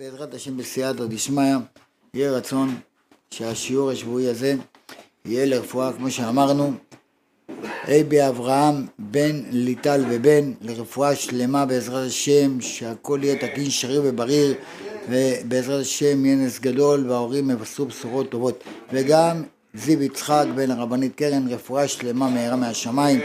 בעזרת השם בסייעתא דשמיא, יהיה רצון שהשיעור השבועי הזה יהיה לרפואה, כמו שאמרנו, ה' באברהם, בן ליטל ובן, לרפואה שלמה בעזרת השם, שהכל יהיה תקין, שריר ובריר, ובעזרת השם יהיה נס גדול, וההורים יבשרו בשורות טובות. וגם זיו יצחק בן הרבנית קרן, רפואה שלמה מהרה מהשמיים,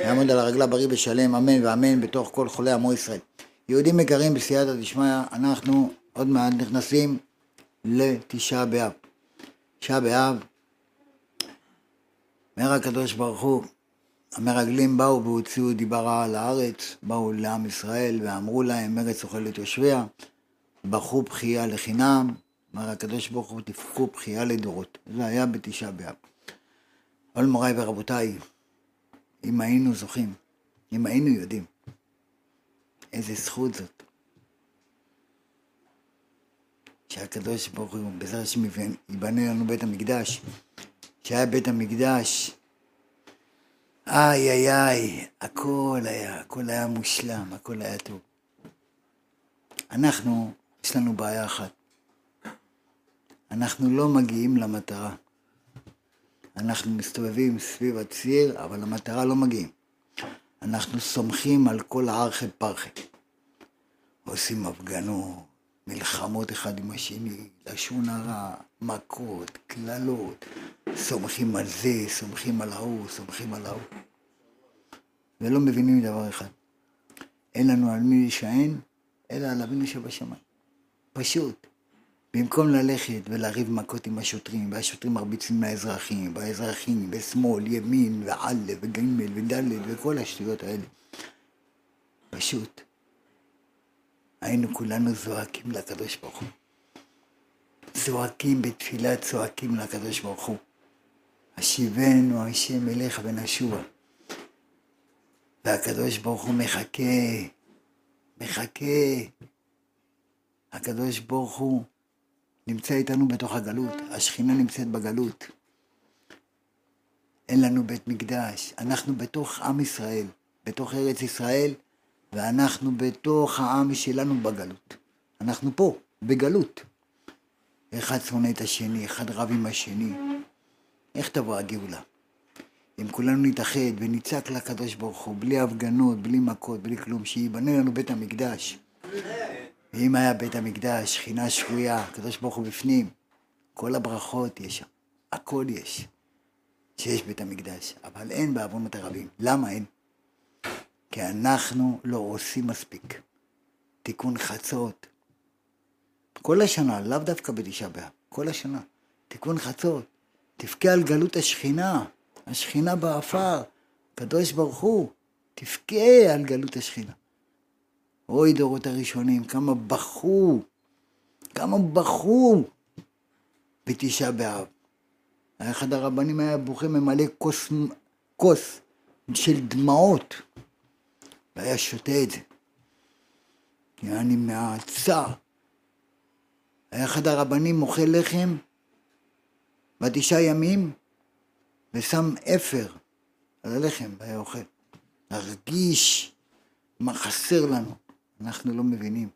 יעמוד על הרגלה בריא ושלם, אמן ואמן, בתוך כל חולי עמו ישראל. יהודים יקרים בסייעתא דשמיא, אנחנו עוד מעט נכנסים לתשעה באב. תשעה באב, אומר הקדוש ברוך הוא, המרגלים באו והוציאו דיברה על הארץ, באו לעם ישראל ואמרו להם, ארץ אוכלת יושביה, בכו בכייה לחינם, אמר הקדוש ברוך הוא, תבכו בכייה לדורות. זה היה בתשעה באב. אבל מוריי ורבותיי, אם היינו זוכים, אם היינו יודעים איזה זכות זאת, שהקדוש ברוך הוא, בעזרת השם ייבנה לנו בית המקדש, שהיה בית המקדש, איי איי איי, הכל היה, הכל היה מושלם, הכל היה טוב. אנחנו, יש לנו בעיה אחת. אנחנו לא מגיעים למטרה. אנחנו מסתובבים סביב הציר, אבל למטרה לא מגיעים. אנחנו סומכים על כל הארכי פרחי. עושים הפגנות, מלחמות אחד עם השני, לשון הרע, מכות, קללות, סומכים על זה, סומכים על ההוא, סומכים על ההוא. ולא מבינים דבר אחד. אין לנו על מי להישען, אלא על אבינו שבשמיים. פשוט. במקום ללכת ולריב מכות עם השוטרים, והשוטרים מרביצים לאזרחים, והאזרחים בשמאל, ימין, ועלה, וג' וד' וכל השטויות האלה. פשוט. היינו כולנו זועקים לקדוש ברוך הוא. צועקים בתפילה, צועקים לקדוש ברוך הוא. השיבנו השם אליך ונשובה. והקדוש ברוך הוא מחכה, מחכה. הקדוש ברוך הוא נמצא איתנו בתוך הגלות, השכינה נמצאת בגלות. אין לנו בית מקדש, אנחנו בתוך עם ישראל, בתוך ארץ ישראל, ואנחנו בתוך העם שלנו בגלות. אנחנו פה, בגלות. אחד שונא את השני, אחד רב עם השני. איך תבוא הגאולה? אם כולנו נתאחד ונצעק לקדוש ברוך הוא, בלי הפגנות, בלי מכות, בלי כלום, שייבנה לנו בית המקדש. ואם היה בית המקדש, שכינה שרויה, הקדוש ברוך הוא בפנים, כל הברכות יש שם, הכל יש, שיש בית המקדש, אבל אין בעוונות הרבים. למה אין? כי אנחנו לא עושים מספיק. תיקון חצות. כל השנה, לאו דווקא בתשעה באב, כל השנה. תיקון חצות. תבכה על גלות השכינה, השכינה באפר. קדוש ברוך הוא, תבכה על גלות השכינה. אוי דורות הראשונים, כמה בכו, כמה בכו בתשעה באב. אחד הרבנים היה בוכה ממלא כוס, כוס של דמעות, והיה שותה את זה. יעני מהצער. היה אחד הרבנים מוכל לחם בתשעה ימים ושם אפר על הלחם והיה אוכל. להרגיש מה חסר לנו. אנחנו לא מבינים.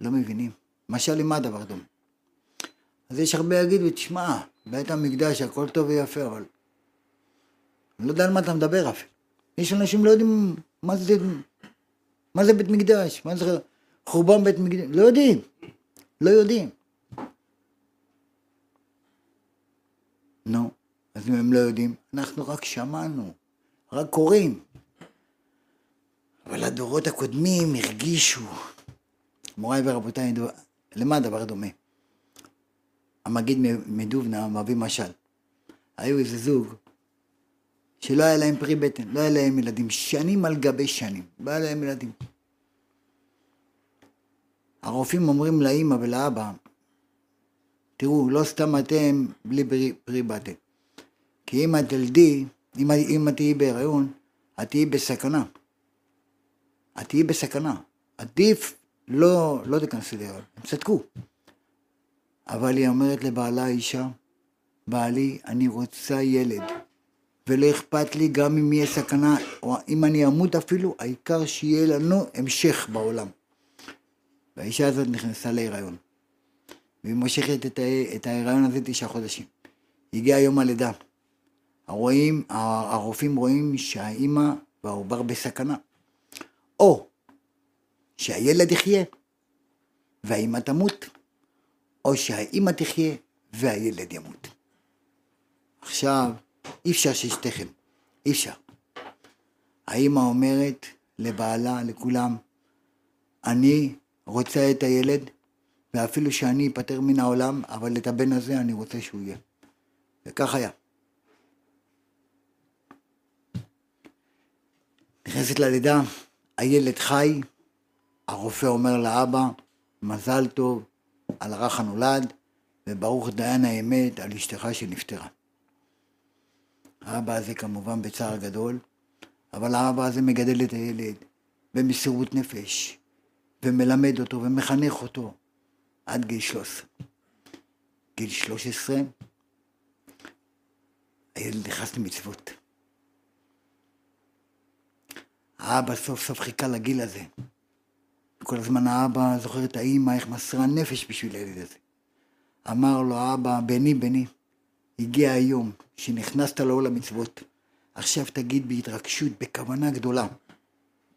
לא מבינים. משל למה דבר דומה? אז יש הרבה יגידו, תשמע, בית המקדש הכל טוב ויפה, אבל אני לא יודע על מה אתה מדבר אפילו. יש אנשים לא יודעים מה זה, מה זה בית מקדש, מה זה חורבן בית מקדש, לא יודעים, לא יודעים. נו, אז אם הם לא יודעים, אנחנו רק שמענו, רק קוראים. אבל הדורות הקודמים הרגישו, מוריי ורבותיי, למה הדבר דומה? המגיד מדובנה מביא משל. היו איזה זוג שלא היה להם פרי בטן, לא היה להם ילדים, שנים על גבי שנים, לא היה להם ילדים. הרופאים אומרים לאימא ולאבא, תראו, לא סתם אתם בלי פרי, פרי בטן. כי אם את תלדי, אם, אם את תהיי בהיריון, את תהיי בסכנה. את תהיי בסכנה. עדיף לא, לא תיכנסי להיריון. הם צדקו. אבל היא אומרת לבעלה האישה, בעלי, אני רוצה ילד. ולא אכפת לי גם אם יהיה סכנה, או אם אני אמות אפילו, העיקר שיהיה לנו המשך בעולם. והאישה הזאת נכנסה להיריון. והיא מושכת את, את ההיריון הזה תשעה חודשים. הגיע יום הלידה. הרואים, הרופאים רואים שהאימא והעובר בסכנה. או שהילד יחיה והאימא תמות, או שהאימא תחיה והילד ימות. עכשיו, אי אפשר ששתיכם, אי אפשר. האימא אומרת לבעלה, לכולם, אני רוצה את הילד, ואפילו שאני אפטר מן העולם, אבל את הבן הזה אני רוצה שהוא יהיה. וכך היה. נכנסת ללידה, הילד חי, הרופא אומר לאבא, מזל טוב על הרך הנולד, וברוך דיין האמת על אשתך שנפטרה. האבא הזה כמובן בצער גדול, אבל האבא הזה מגדל את הילד במסירות נפש, ומלמד אותו ומחנך אותו עד גיל 13. גיל 13, הילד נכנס למצוות. האבא סוף סוף חיכה לגיל הזה. כל הזמן האבא זוכר את האימא, איך מסרה נפש בשביל הילד הזה. אמר לו האבא, בני, בני, הגיע היום שנכנסת לעול המצוות. עכשיו תגיד בהתרגשות, בכוונה גדולה,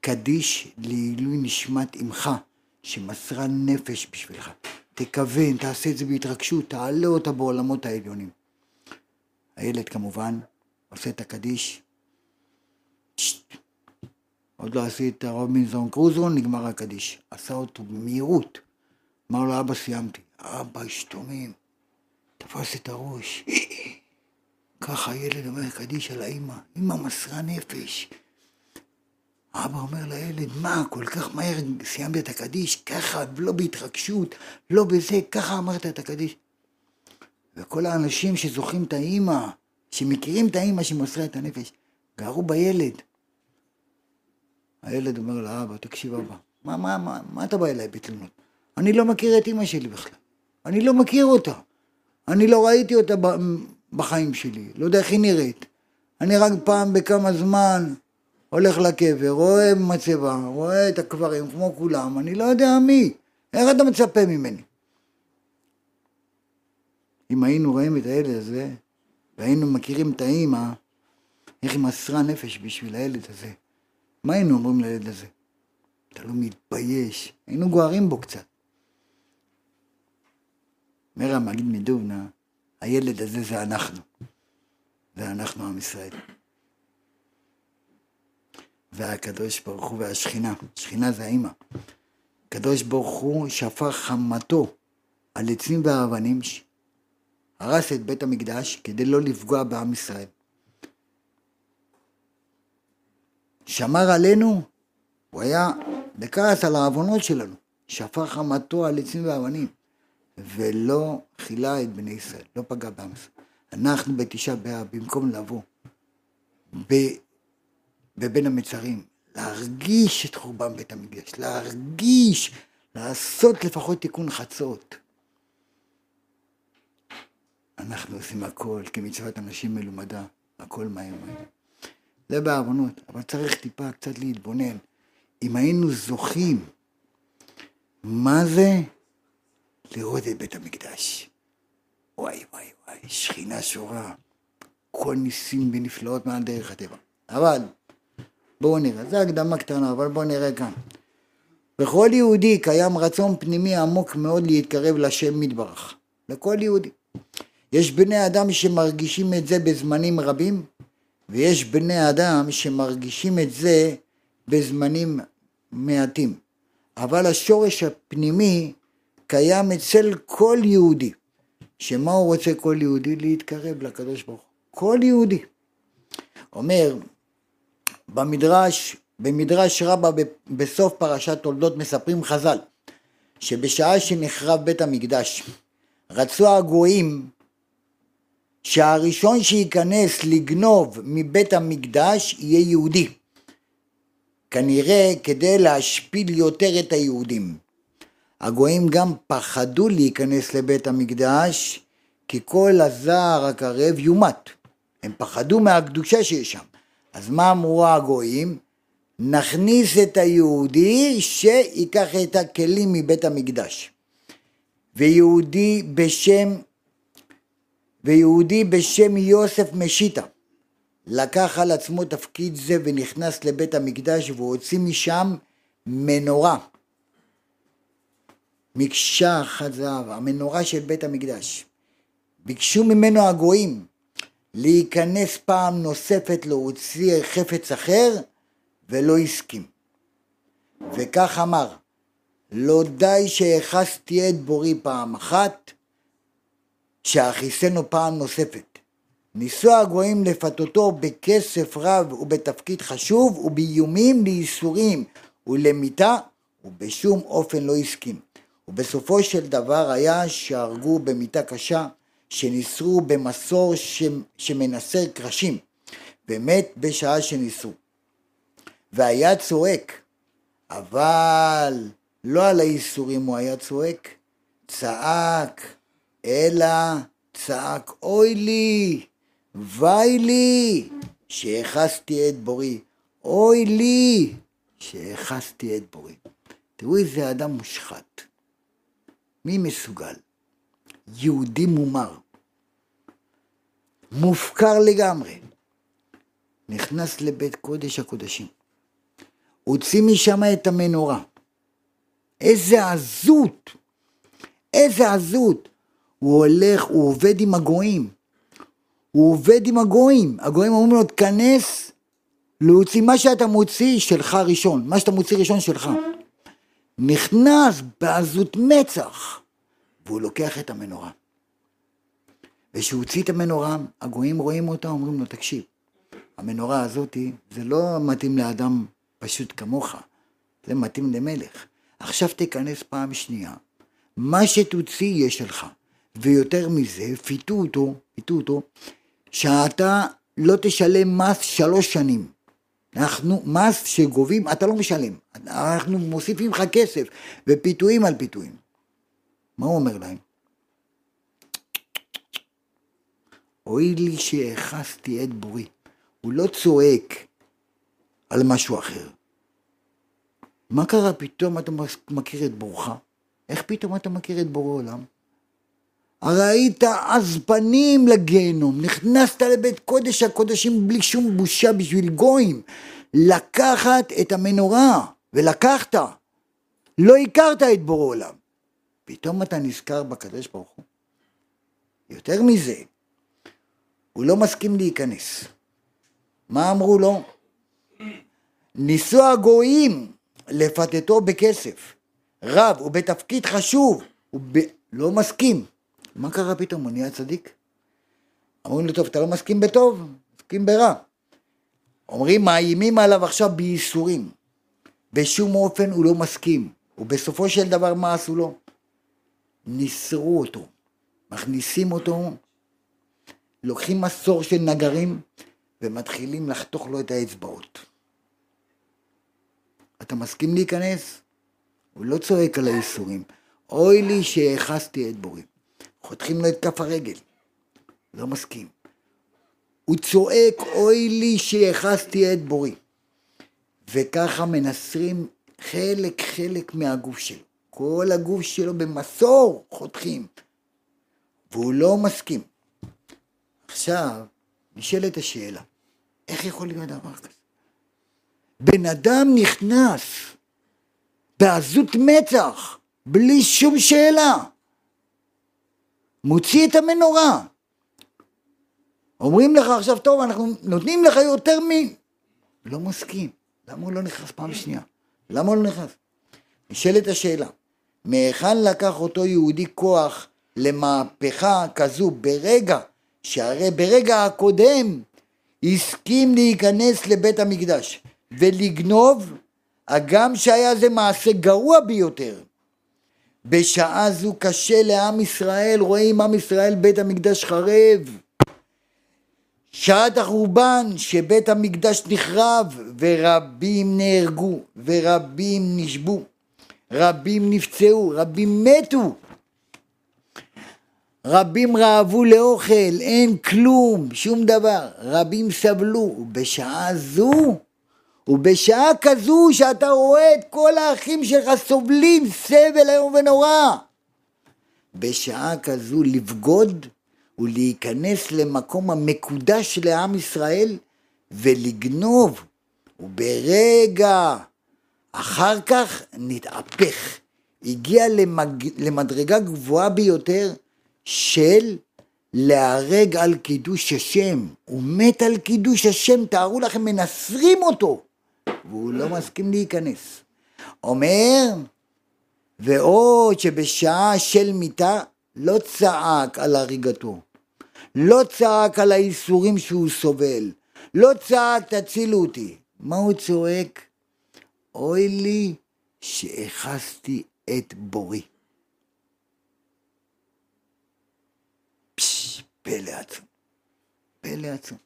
קדיש לעילוי נשמת אמך, שמסרה נפש בשבילך. תכוון, תעשה את זה בהתרגשות, תעלה אותה בעולמות העליונים. הילד כמובן עושה את הקדיש, עוד לא עשית רובינזון קרוזון, נגמר הקדיש. עשה אותו במהירות. אמר לו, אבא, סיימתי. אבא השתומם, תפס את הראש. ככה הילד אומר קדיש על האימא. אימא מסרה נפש. אבא אומר לילד, מה, כל כך מהר סיימת את הקדיש? ככה, לא בהתרגשות, לא בזה, ככה אמרת את הקדיש. וכל האנשים שזוכרים את האימא, שמכירים את האימא שמסרה את הנפש, גרו בילד. הילד אומר לאבא, תקשיב אבא, מה, מה, מה, מה אתה בא אליי בתלונות? אני לא מכיר את אימא שלי בכלל. אני לא מכיר אותה. אני לא ראיתי אותה בחיים שלי, לא יודע איך היא נראית. אני רק פעם בכמה זמן הולך לקבר, רואה מצבה, רואה את הקברים כמו כולם, אני לא יודע מי. איך אתה מצפה ממני? אם היינו רואים את הילד הזה, והיינו מכירים את האימא, איך היא מסרה נפש בשביל הילד הזה, מה היינו אומרים לילד הזה? אתה לא מתבייש, היינו גוערים בו קצת. אומר המגיד מדובנה, הילד הזה זה אנחנו. זה אנחנו עם ישראל. והקדוש ברוך הוא והשכינה, שכינה זה האימא. הקדוש ברוך הוא שפך חמתו על עצים ואבנים, הרס את בית המקדש כדי לא לפגוע בעם ישראל. שמר עלינו, הוא היה בכעס על העוונות שלנו, שפך חמתו על עצים ואבנים. ולא כילה את בני ישראל, לא פגע בעם ישראל. אנחנו בתשעה באב, במקום לבוא ב, בבין המצרים, להרגיש את חורבן בית המקדש, להרגיש, לעשות לפחות תיקון חצות. אנחנו עושים הכל כמצוות אנשים מלומדה, הכל מהר מהר. זה בעוונות, אבל צריך טיפה קצת להתבונן. אם היינו זוכים, מה זה לראות את בית המקדש. וואי וואי וואי, שכינה שורה, כל ניסים ונפלאות מעל דרך הטבע. אבל, בואו נראה, זו הקדמה קטנה, אבל בואו נראה כאן. בכל יהודי קיים רצון פנימי עמוק מאוד להתקרב לשם מתברך. לכל יהודי. יש בני אדם שמרגישים את זה בזמנים רבים, ויש בני אדם שמרגישים את זה בזמנים מעטים. אבל השורש הפנימי קיים אצל כל יהודי. שמה הוא רוצה כל יהודי? להתקרב לקדוש ברוך הוא. כל יהודי. אומר, במדרש, במדרש רבה בסוף פרשת תולדות מספרים חז"ל, שבשעה שנחרב בית המקדש, רצו הגויים שהראשון שייכנס לגנוב מבית המקדש יהיה יהודי. כנראה כדי להשפיל יותר את היהודים. הגויים גם פחדו להיכנס לבית המקדש, כי כל הזער הקרב יומת. הם פחדו מהקדושה שיש שם. אז מה אמרו הגויים? נכניס את היהודי שיקח את הכלים מבית המקדש. ויהודי בשם, ויהודי בשם יוסף משיטה לקח על עצמו תפקיד זה ונכנס לבית המקדש והוציא משם מנורה. מקשה אחת זהב, המנורה של בית המקדש. ביקשו ממנו הגויים להיכנס פעם נוספת להוציא חפץ אחר ולא הסכים. וכך אמר, לא די שהכסתי את בורי פעם אחת, שאכיסנו פעם נוספת. ניסו הגויים לפתותו בכסף רב ובתפקיד חשוב ובאיומים לייסורים ולמיתה ובשום אופן לא הסכים. ובסופו של דבר היה שהרגו במיתה קשה שניסרו במסור שמנסר קרשים ומת בשעה שניסרו. והיה צועק, אבל לא על הייסורים הוא היה צועק, צעק, אלא צעק, אוי לי, וי לי, שהכסתי את בורי, אוי לי, שהכסתי את בורי. תראו איזה אדם מושחת. מי מסוגל? יהודי מומר, מופקר לגמרי, נכנס לבית קודש הקודשים, הוציא משם את המנורה. איזה עזות, איזה עזות. הוא הולך, הוא עובד עם הגויים. הוא עובד עם הגויים. הגויים אומרים לו, תכנס להוציא מה שאתה מוציא שלך ראשון, מה שאתה מוציא ראשון שלך. נכנס בעזות מצח, והוא לוקח את המנורה. וכשהוא הוציא את המנורה, הגויים רואים אותה, אומרים לו, תקשיב, המנורה הזאתי, זה לא מתאים לאדם פשוט כמוך, זה מתאים למלך. עכשיו תיכנס פעם שנייה, מה שתוציא יהיה שלך. ויותר מזה, פיתו אותו, פיתו אותו, שאתה לא תשלם מס שלוש שנים. אנחנו, מס שגובים, אתה לא משלם. אנחנו מוסיפים לך כסף, ופיתויים על פיתויים. מה הוא אומר להם? אוי לי שהכסתי את בורי. הוא לא צועק על משהו אחר. מה קרה פתאום אתה מכיר את בורך? איך פתאום אתה מכיר את בורא עולם? היית עז פנים לגיהנום, נכנסת לבית קודש הקודשים בלי שום בושה בשביל גויים, לקחת את המנורה, ולקחת, לא הכרת את בורא עולם. פתאום אתה נזכר בקדוש ברוך הוא. יותר מזה, הוא לא מסכים להיכנס. מה אמרו לו? ניסו הגויים לפתתו בכסף, רב ובתפקיד חשוב, הוא ב... לא מסכים. מה קרה פתאום? הוא נהיה צדיק? אומרים לו, טוב, אתה לא מסכים בטוב, מסכים ברע. אומרים, מאיימים עליו עכשיו בייסורים. בשום אופן הוא לא מסכים. ובסופו של דבר מה עשו לו? ניסרו אותו. מכניסים אותו, לוקחים מסור של נגרים ומתחילים לחתוך לו את האצבעות. אתה מסכים להיכנס? הוא לא צועק על הייסורים. אוי לי שהאחזתי את בורי. חותכים לו את כף הרגל. לא מסכים. הוא צועק, אוי לי שהאחזתי את בורי. וככה מנסרים חלק חלק מהגוף שלו. כל הגוף שלו במסור חותכים. והוא לא מסכים. עכשיו, נשאלת השאלה, איך יכול להיות דבר כזה? בן אדם נכנס בעזות מצח, בלי שום שאלה, מוציא את המנורה. אומרים לך עכשיו, טוב, אנחנו נותנים לך יותר מ... לא מסכים. למה הוא לא נכנס פעם שנייה? למה הוא לא נכנס? נשאלת השאלה, מהיכן לקח אותו יהודי כוח למהפכה כזו ברגע, שהרי ברגע הקודם הסכים להיכנס לבית המקדש. ולגנוב, הגם שהיה זה מעשה גרוע ביותר. בשעה זו קשה לעם ישראל, רואים עם ישראל בית המקדש חרב. שעת החורבן שבית המקדש נחרב ורבים נהרגו ורבים נשבו, רבים נפצעו, רבים מתו, רבים רעבו לאוכל, אין כלום, שום דבר, רבים סבלו, ובשעה זו ובשעה כזו שאתה רואה את כל האחים שלך סובלים סבל איום ונורא, בשעה כזו לבגוד ולהיכנס למקום המקודש לעם ישראל ולגנוב, וברגע אחר כך נתהפך, הגיע למג... למדרגה גבוהה ביותר של להרג על קידוש השם. הוא מת על קידוש השם, תארו לכם, מנסרים אותו, והוא לא מסכים להיכנס. אומר, ועוד שבשעה של מיתה לא צעק על הריגתו, לא צעק על האיסורים שהוא סובל, לא צעק תצילו אותי. מה הוא צועק? אוי לי שאחזתי את בורי. פש, פלא עצום, פלא עצום.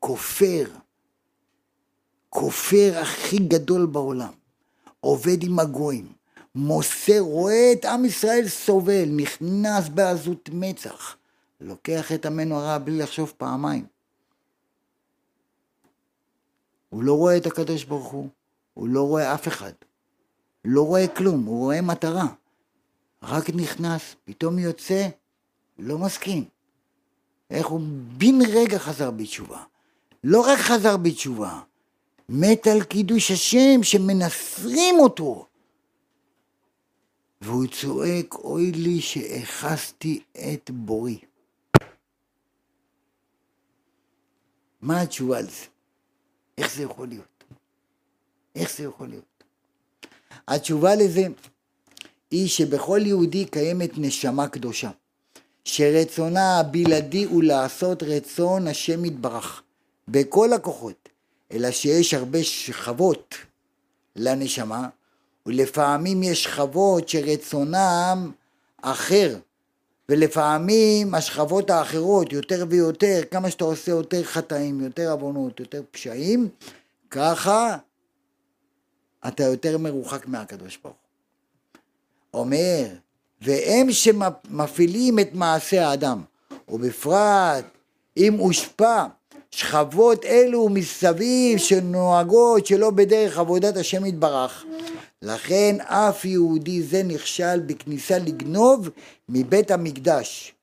כופר, כופר הכי גדול בעולם, עובד עם הגויים, מוסר, רואה את עם ישראל סובל, נכנס בעזות מצח, לוקח את המנורה בלי לחשוב פעמיים. הוא לא רואה את הקדוש ברוך הוא, הוא לא רואה אף אחד. לא רואה כלום, הוא רואה מטרה. רק נכנס, פתאום יוצא, לא מסכים. איך הוא בן רגע חזר בתשובה. לא רק חזר בתשובה, מת על קידוש השם שמנסרים אותו. והוא צועק, אוי לי שאחזתי את בורי. מה התשובה על זה? איך זה יכול להיות? איך זה יכול להיות? התשובה לזה היא שבכל יהודי קיימת נשמה קדושה, שרצונה הבלעדי הוא לעשות רצון השם יתברך בכל הכוחות, אלא שיש הרבה שכבות לנשמה, ולפעמים יש שכבות שרצונם אחר, ולפעמים השכבות האחרות יותר ויותר, כמה שאתה עושה יותר חטאים, יותר עוונות, יותר פשעים, ככה אתה יותר מרוחק מהקדוש ברוך. אומר, והם שמפעילים את מעשה האדם, ובפרט אם הושפע שכבות אלו מסביב שנוהגות שלא בדרך עבודת השם יתברך, לכן אף יהודי זה נכשל בכניסה לגנוב מבית המקדש.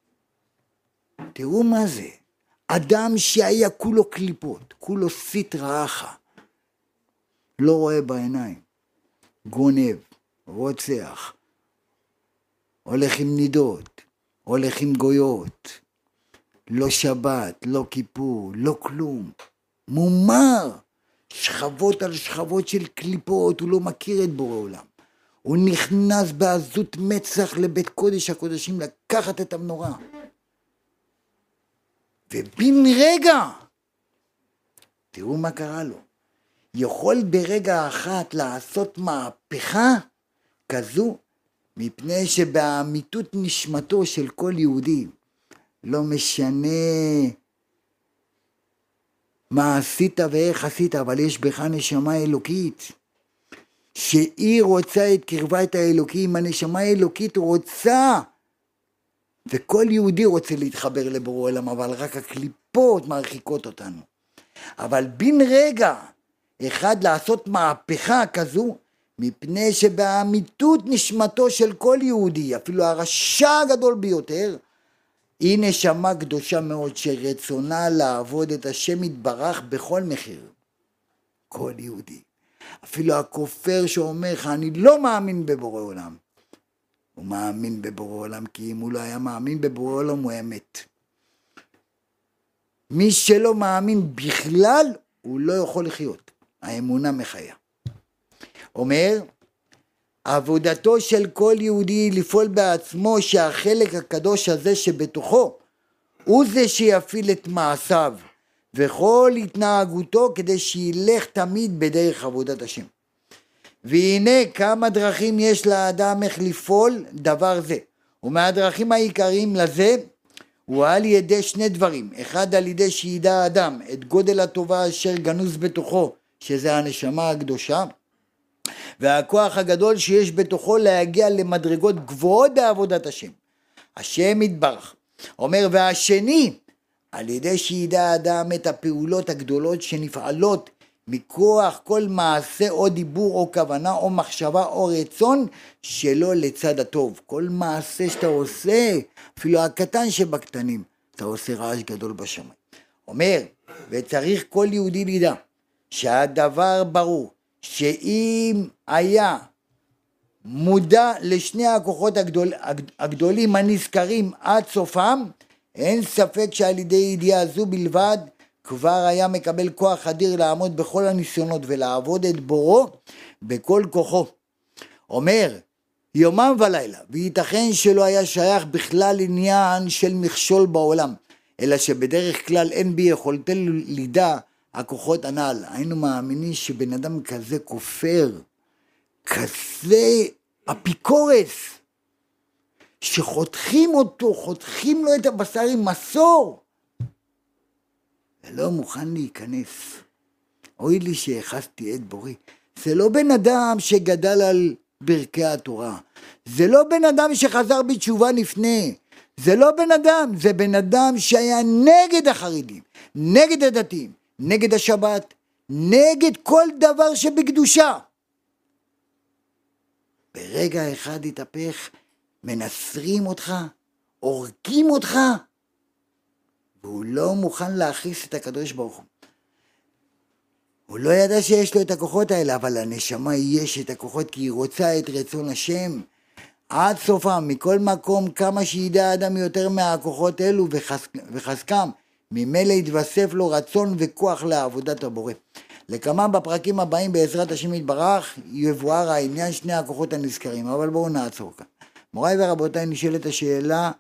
תראו מה זה, אדם שהיה כולו קליפות, כולו סטרא אחא, לא רואה בעיניים, גונב, רוצח, הולך עם נידות, הולך עם גויות, לא שבת, לא כיפור, לא כלום, מומר. שכבות על שכבות של קליפות, הוא לא מכיר את בורא עולם. הוא נכנס בעזות מצח לבית קודש הקודשים לקחת את המנורה. ובן רגע, תראו מה קרה לו, יכול ברגע אחת לעשות מהפכה כזו, מפני שבאמיתות נשמתו של כל יהודי, לא משנה מה עשית ואיך עשית, אבל יש בך נשמה אלוקית. שהיא רוצה את קרבת האלוקים, הנשמה האלוקית רוצה. וכל יהודי רוצה להתחבר לבורא עולם, אבל רק הקליפות מרחיקות אותנו. אבל בן רגע אחד לעשות מהפכה כזו, מפני שבאמיתות נשמתו של כל יהודי, אפילו הרשע הגדול ביותר, היא נשמה קדושה מאוד שרצונה לעבוד את השם יתברך בכל מחיר. כל יהודי. אפילו הכופר שאומר לך, אני לא מאמין בבורא עולם. הוא מאמין בבורא עולם, כי אם הוא לא היה מאמין בבורא עולם, הוא היה מת. מי שלא מאמין בכלל, הוא לא יכול לחיות. האמונה מחיה. אומר, עבודתו של כל יהודי לפעול בעצמו שהחלק הקדוש הזה שבתוכו הוא זה שיפעיל את מעשיו וכל התנהגותו כדי שילך תמיד בדרך עבודת השם. והנה כמה דרכים יש לאדם איך לפעול דבר זה. ומהדרכים העיקריים לזה הוא על ידי שני דברים. אחד על ידי שידע האדם את גודל הטובה אשר גנוז בתוכו שזה הנשמה הקדושה והכוח הגדול שיש בתוכו להגיע למדרגות גבוהות בעבודת השם. השם יתברך. אומר, והשני, על ידי שידע האדם את הפעולות הגדולות שנפעלות מכוח כל מעשה או דיבור או כוונה או מחשבה או רצון שלא לצד הטוב. כל מעשה שאתה עושה, אפילו הקטן שבקטנים, אתה עושה רעש גדול בשמיים. אומר, וצריך כל יהודי לידע שהדבר ברור, שאם היה מודע לשני הכוחות הגדול, הגדולים הנזכרים עד סופם, אין ספק שעל ידי ידיעה זו בלבד כבר היה מקבל כוח אדיר לעמוד בכל הניסיונות ולעבוד את בורו בכל כוחו. אומר, יומם ולילה, וייתכן שלא היה שייך בכלל עניין של מכשול בעולם, אלא שבדרך כלל אין בי יכולתנו לידע הכוחות הנ"ל. היינו מאמינים שבן אדם כזה כופר, כזה אפיקורס, שחותכים אותו, חותכים לו את הבשר עם מסור, ולא מוכן להיכנס. אוי לי שהכסתי את בורי. זה לא בן אדם שגדל על ברכי התורה. זה לא בן אדם שחזר בתשובה לפני. זה לא בן אדם, זה בן אדם שהיה נגד החרדים, נגד הדתיים, נגד השבת, נגד כל דבר שבקדושה. ברגע אחד התהפך, מנסרים אותך, הורגים אותך, והוא לא מוכן להכעיס את הקדוש ברוך הוא. הוא לא ידע שיש לו את הכוחות האלה, אבל לנשמה יש את הכוחות כי היא רוצה את רצון השם. עד סופם, מכל מקום, כמה שידע האדם יותר מהכוחות אלו וחזק, וחזקם, ממילא יתווסף לו רצון וכוח לעבודת הבורא. לכמה בפרקים הבאים בעזרת השם יתברך יבואר העניין שני הכוחות הנזכרים, אבל בואו נעצור כאן. מוריי ורבותיי נשאלת השאלה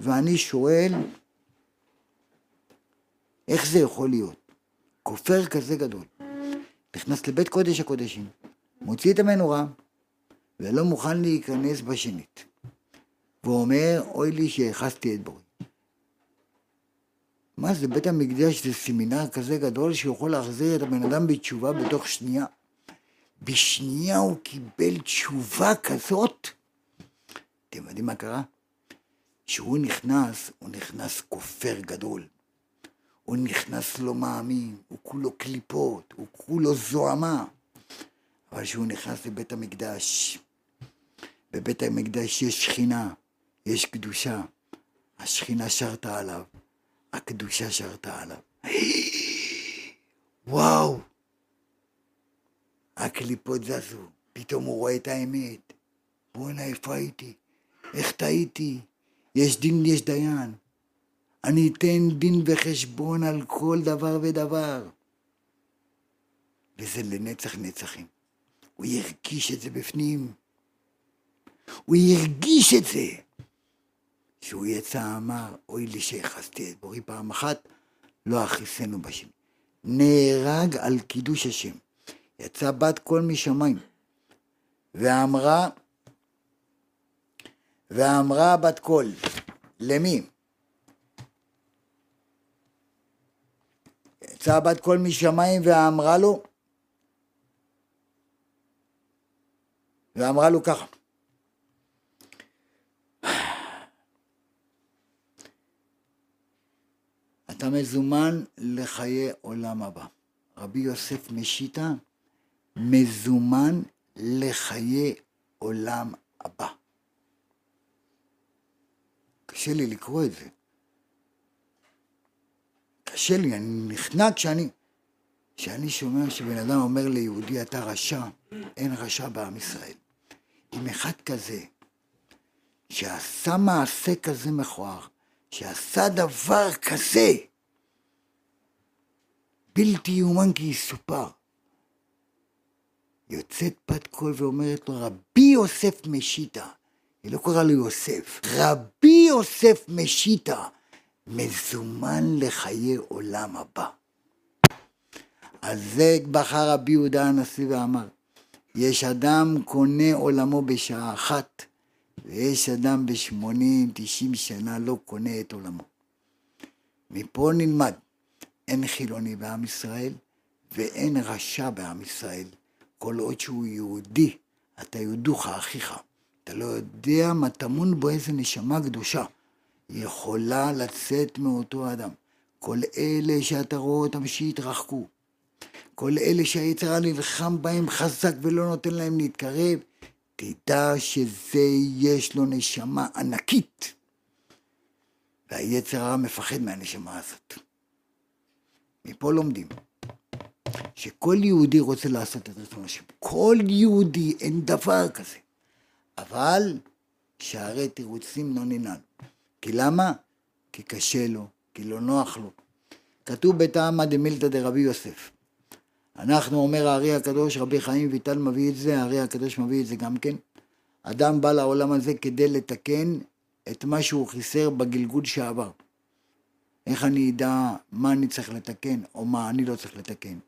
ואני שואל איך זה יכול להיות? כופר כזה גדול, נכנס לבית קודש הקודשים, מוציא את המנורה ולא מוכן להיכנס בשנית. ואומר, אוי לי שהכסתי את בורי. מה זה, בית המקדש זה סמינר כזה גדול שיכול להחזיר את הבן אדם בתשובה בתוך שנייה. בשנייה הוא קיבל תשובה כזאת. אתם יודעים מה קרה? כשהוא נכנס, הוא נכנס כופר גדול. הוא נכנס לא מאמין, הוא כולו קליפות, הוא כולו זוהמה. אבל כשהוא נכנס לבית המקדש, בבית המקדש יש שכינה, יש קדושה. השכינה שרתה עליו, הקדושה שרתה עליו. וואו! הקליפות זזו, פתאום הוא רואה את האמת. בואנה, איפה הייתי? איך טעיתי? יש דין, יש דיין. אני אתן דין וחשבון על כל דבר ודבר. וזה לנצח נצחים. הוא ירגיש את זה בפנים. הוא הרגיש את זה. כשהוא יצא אמר, אוי לי שהכסתי את בורי פעם אחת, לא אכיסנו בשם. נהרג על קידוש השם. יצא בת קול משמיים, ואמרה, ואמרה בת קול, למי? יצאה בת קול משמיים ואמרה לו, ואמרה לו ככה, אתה מזומן לחיי עולם הבא. רבי יוסף משיטה מזומן לחיי עולם הבא. קשה לי לקרוא את זה. קשה לי, אני נכנע כשאני... כשאני שומע שבן אדם אומר ליהודי אתה רשע, אין רשע בעם ישראל. אם אחד כזה, שעשה מעשה כזה מכוער, שעשה דבר כזה, בלתי יאומן כי יסופר, יוצאת בת קול ואומרת לו, רבי יוסף משיטה, היא לא קוראה לו יוסף, רבי יוסף משיטה, מזומן לחיי עולם הבא. על זה בחר רבי יהודה הנשיא ואמר, יש אדם קונה עולמו בשעה אחת, ויש אדם בשמונים, תשעים שנה לא קונה את עולמו. מפה נלמד, אין חילוני בעם ישראל ואין רשע בעם ישראל. כל עוד שהוא יהודי, אתה יודוך אחיך. אתה לא יודע מה טמון בו איזה נשמה קדושה. יכולה לצאת מאותו אדם. כל אלה שאתה רואה אותם שהתרחקו, כל אלה שהיצר הרע נלחם בהם חזק ולא נותן להם להתקרב, תדע שזה יש לו נשמה ענקית. והיצר הרע מפחד מהנשמה הזאת. מפה לומדים שכל יהודי רוצה לעשות את רצון השם. כל יהודי, אין דבר כזה. אבל שערי תירוצים לא ננעל. כי למה? כי קשה לו, כי לא נוח לו. כתוב בתעמא דמילתא דרבי יוסף. אנחנו, אומר הארי הקדוש, רבי חיים ויטל מביא את זה, הארי הקדוש מביא את זה גם כן. אדם בא לעולם הזה כדי לתקן את מה שהוא חיסר בגלגול שעבר. איך אני אדע מה אני צריך לתקן או מה אני לא צריך לתקן?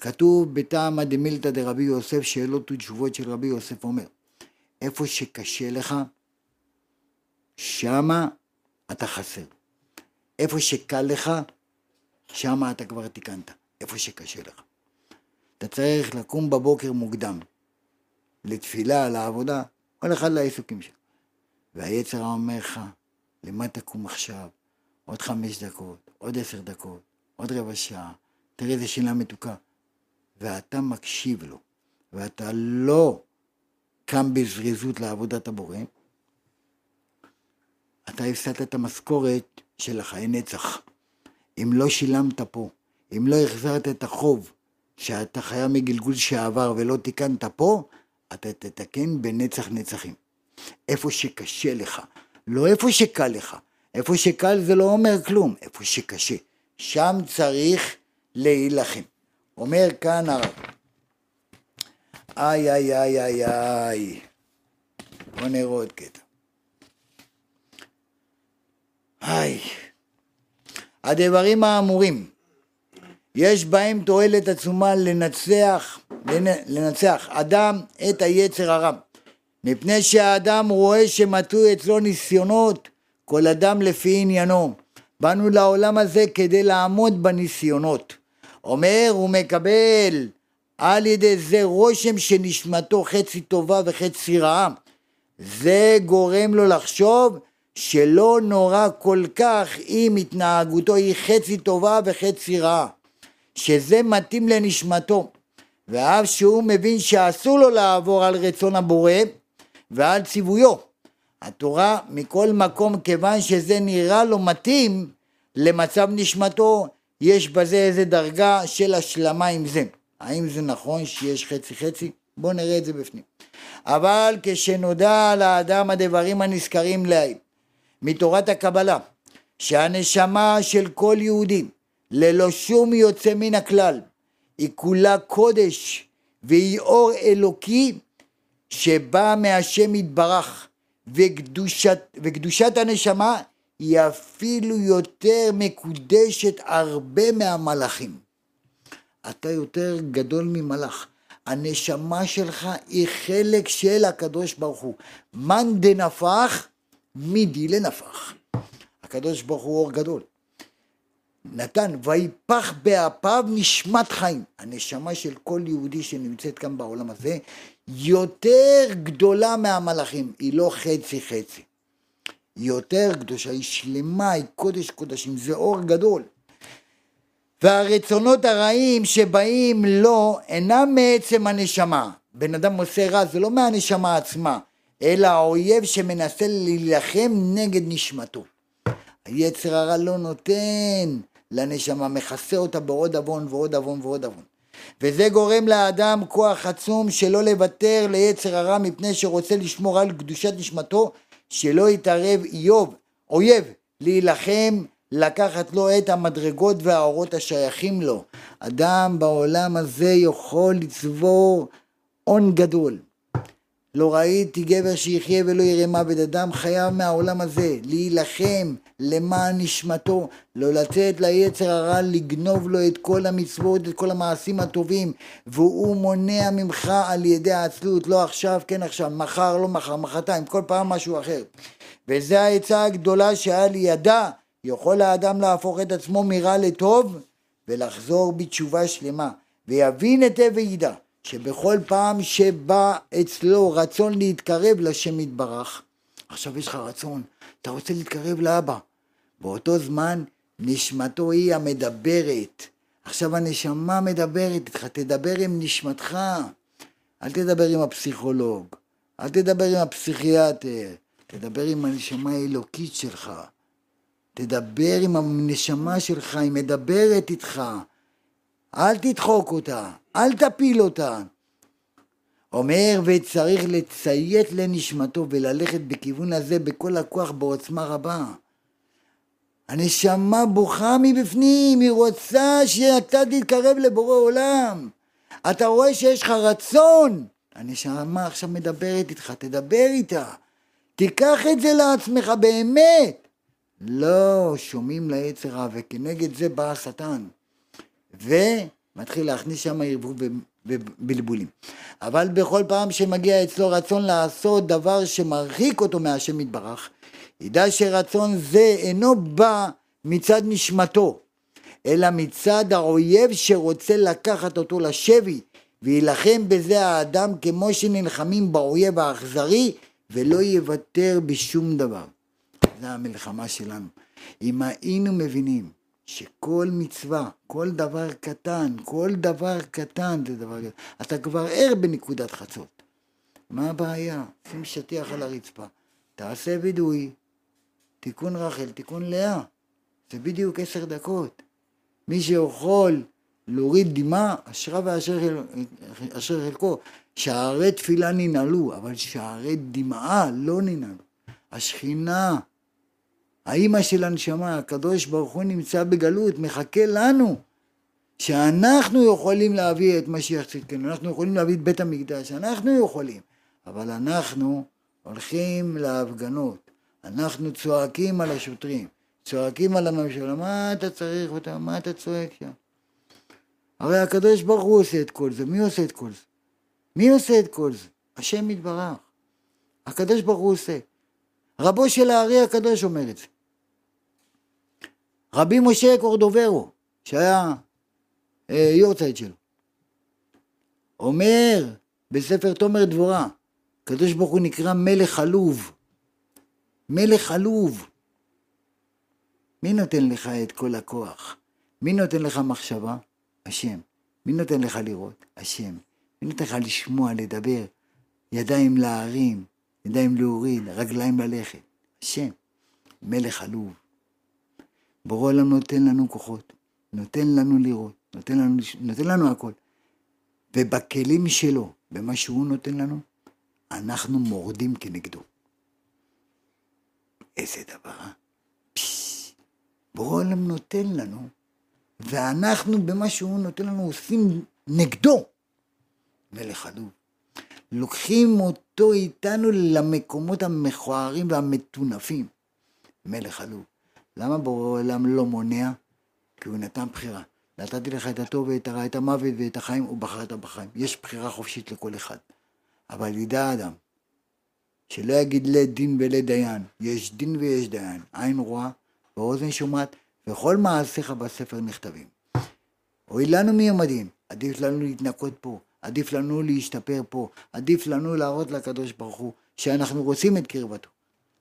כתוב בתעמא דמילתא דרבי יוסף, שאלות ותשובות של רבי יוסף אומר, איפה שקשה לך, שמה אתה חסר. איפה שקל לך, שמה אתה כבר תיקנת. איפה שקשה לך. אתה צריך לקום בבוקר מוקדם, לתפילה, לעבודה, כל אחד לעיסוקים שלו. והיצר אומר לך, למה תקום עכשיו? עוד חמש דקות, עוד עשר דקות, עוד רבע שעה, תראה איזה שאלה מתוקה. ואתה מקשיב לו, ואתה לא קם בזריזות לעבודת הבורא, אתה הפסדת את המשכורת של החיי נצח. אם לא שילמת פה, אם לא החזרת את החוב שאתה חייב מגלגול שעבר ולא תיקנת פה, אתה תתקן בנצח נצחים. איפה שקשה לך, לא איפה שקל לך. איפה שקל זה לא אומר כלום, איפה שקשה. שם צריך להילחם. אומר כאן הרב, איי איי איי איי איי, בוא נראה עוד קטע. היי, הדברים האמורים, יש בהם תועלת עצומה לנצח, לנצח אדם את היצר הרע, מפני שהאדם רואה שמטוי אצלו ניסיונות, כל אדם לפי עניינו. באנו לעולם הזה כדי לעמוד בניסיונות. אומר הוא מקבל על ידי זה רושם שנשמתו חצי טובה וחצי רעה. זה גורם לו לחשוב שלא נורא כל כך אם התנהגותו היא חצי טובה וחצי רעה, שזה מתאים לנשמתו, ואף שהוא מבין שאסור לו לעבור על רצון הבורא ועל ציוויו. התורה מכל מקום, כיוון שזה נראה לו מתאים למצב נשמתו, יש בזה איזה דרגה של השלמה עם זה. האם זה נכון שיש חצי חצי? בואו נראה את זה בפנים. אבל כשנודע לאדם הדברים הנזכרים לעיל, מתורת הקבלה, שהנשמה של כל יהודי, ללא שום יוצא מן הכלל, היא כולה קודש והיא אור אלוקי שבא מהשם יתברך, וקדושת, וקדושת הנשמה היא אפילו יותר מקודשת הרבה מהמלאכים. אתה יותר גדול ממלאך. הנשמה שלך היא חלק של הקדוש ברוך הוא. מאן דנפח, מידי לנפח. הקדוש ברוך הוא אור גדול. נתן, ויפח באפיו נשמת חיים. הנשמה של כל יהודי שנמצאת כאן בעולם הזה, יותר גדולה מהמלאכים, היא לא חצי חצי. היא יותר קדושה, היא שלמה, היא קודש קודשים, זה אור גדול. והרצונות הרעים שבאים לו אינם מעצם הנשמה. בן אדם עושה רע, זה לא מהנשמה עצמה, אלא האויב שמנסה להילחם נגד נשמתו. היצר הרע לא נותן לנשמה, מכסה אותה בעוד עוון ועוד עוון ועוד עוון. וזה גורם לאדם כוח עצום שלא לוותר ליצר הרע מפני שרוצה לשמור על קדושת נשמתו שלא יתערב איוב, אויב, להילחם, לקחת לו את המדרגות והאורות השייכים לו. אדם בעולם הזה יכול לצבור הון גדול. לא ראיתי גבר שיחיה ולא יראה מוות. אדם חייב מהעולם הזה להילחם למען נשמתו, לא לתת ליצר הרע לגנוב לו את כל המצוות, את כל המעשים הטובים, והוא מונע ממך על ידי העצלות, לא עכשיו, כן עכשיו, מחר, לא מחר, מחרתיים, כל פעם משהו אחר. וזו העצה הגדולה לי ידע, יכול האדם להפוך את עצמו מרע לטוב ולחזור בתשובה שלמה, ויבין היטב וידע. שבכל פעם שבא אצלו רצון להתקרב לשם יתברך, עכשיו יש לך רצון, אתה רוצה להתקרב לאבא. באותו זמן נשמתו היא המדברת, עכשיו הנשמה מדברת איתך, תדבר עם נשמתך. אל תדבר עם הפסיכולוג, אל תדבר עם הפסיכיאטר, תדבר עם הנשמה האלוקית שלך. תדבר עם הנשמה שלך, היא מדברת איתך. אל תדחוק אותה, אל תפיל אותה. אומר וצריך לציית לנשמתו וללכת בכיוון הזה בכל הכוח בעוצמה רבה. הנשמה בוכה מבפנים, היא רוצה שאתה תתקרב לבורא עולם. אתה רואה שיש לך רצון. הנשמה עכשיו מדברת איתך, תדבר איתה. תיקח את זה לעצמך באמת. לא, שומעים לעצר רע, וכנגד זה בא השטן. ומתחיל להכניס שם ערבוב ובלבולים. אבל בכל פעם שמגיע אצלו רצון לעשות דבר שמרחיק אותו מהשם יתברך, ידע שרצון זה אינו בא מצד נשמתו, אלא מצד האויב שרוצה לקחת אותו לשבי, ויילחם בזה האדם כמו שנלחמים באויב האכזרי, ולא יוותר בשום דבר. זו המלחמה שלנו. אם היינו מבינים שכל מצווה, כל דבר קטן, כל דבר קטן זה דבר קטן, אתה כבר ער בנקודת חצות. מה הבעיה? שים שטיח על הרצפה, תעשה וידוי, תיקון רחל, תיקון לאה. זה בדיוק עשר דקות. מי שיכול להוריד דמעה, אשרה ואשר אשר חלקו. שערי תפילה ננעלו, אבל שערי דמעה לא ננעלו. השכינה, האימא של הנשמה, הקדוש ברוך הוא נמצא בגלות, מחכה לנו, שאנחנו יכולים להביא את משיח צדקנו, אנחנו יכולים להביא את בית המקדש, אנחנו יכולים, אבל אנחנו הולכים להפגנות, אנחנו צועקים על השוטרים, צועקים על הממשלה, מה אתה צריך אותה, מה אתה צועק שם? הרי הקדוש ברוך הוא עושה את כל זה, מי עושה את כל זה? מי עושה את כל זה? השם יתברך. הקדוש ברוך הוא עושה. רבו של הארי הקדוש אומר את זה. רבי משה קורדוברו, שהיה אה, יורצייט שלו, אומר בספר תומר דבורה, הקדוש ברוך הוא נקרא מלך עלוב. מלך עלוב. מי נותן לך את כל הכוח? מי נותן לך מחשבה? השם. מי נותן לך לראות? השם. מי נותן לך לשמוע, לדבר? ידיים להרים, ידיים להוריד, רגליים ללכת. השם. מלך עלוב. בורא עולם נותן לנו כוחות, נותן לנו לראות, נותן לנו, נותן לנו הכל. ובכלים שלו, במה שהוא נותן לנו, אנחנו מורדים כנגדו. איזה דבר, אה? בורא עולם נותן לנו, ואנחנו במה שהוא נותן לנו עושים נגדו. מלך עלוב. לוקחים אותו איתנו למקומות המכוערים והמטונפים. מלך עלוב. למה בורא עולם לא מונע? כי הוא נתן בחירה. נתתי לך את הטוב ואת הרע, את המוות ואת החיים, ובחרת בחיים. יש בחירה חופשית לכל אחד. אבל ידע האדם, שלא יגיד לדין ולדיין, יש דין ויש דיין, עין רואה ואוזן שומעת, וכל מעשיך בספר נכתבים. אוי לנו מיום הדין, עדיף לנו להתנקות פה, עדיף לנו להשתפר פה, עדיף לנו להראות לקדוש ברוך הוא שאנחנו רוצים את קרבתו.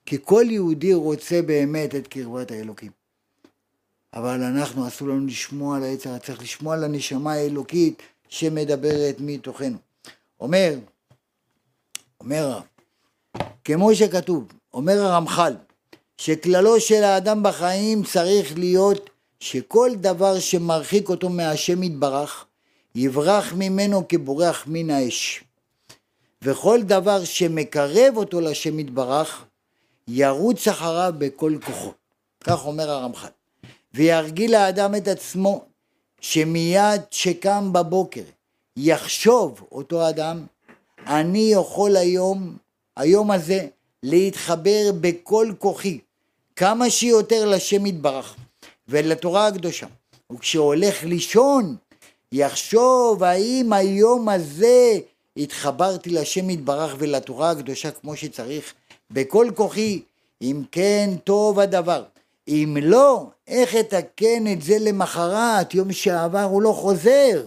כי כל יהודי רוצה באמת את קרבת האלוקים. אבל אנחנו, אסור לנו לשמוע על העצר, צריך לשמוע על הנשמה האלוקית שמדברת מתוכנו. אומר, אומר, כמו שכתוב, אומר הרמח"ל, שכללו של האדם בחיים צריך להיות שכל דבר שמרחיק אותו מהשם יתברך, יברח ממנו כבורח מן האש. וכל דבר שמקרב אותו לשם יתברך, ירוץ אחריו בכל כוחו. כך אומר הרמח"ל. וירגיל האדם את עצמו, שמיד שקם בבוקר, יחשוב אותו אדם, אני יכול היום, היום הזה, להתחבר בכל כוחי, כמה שיותר לשם יתברך ולתורה הקדושה. וכשהולך לישון, יחשוב האם היום הזה התחברתי לשם יתברך ולתורה הקדושה כמו שצריך בכל כוחי, אם כן טוב הדבר. אם לא, איך אתקן את זה למחרת, יום שעבר הוא לא חוזר?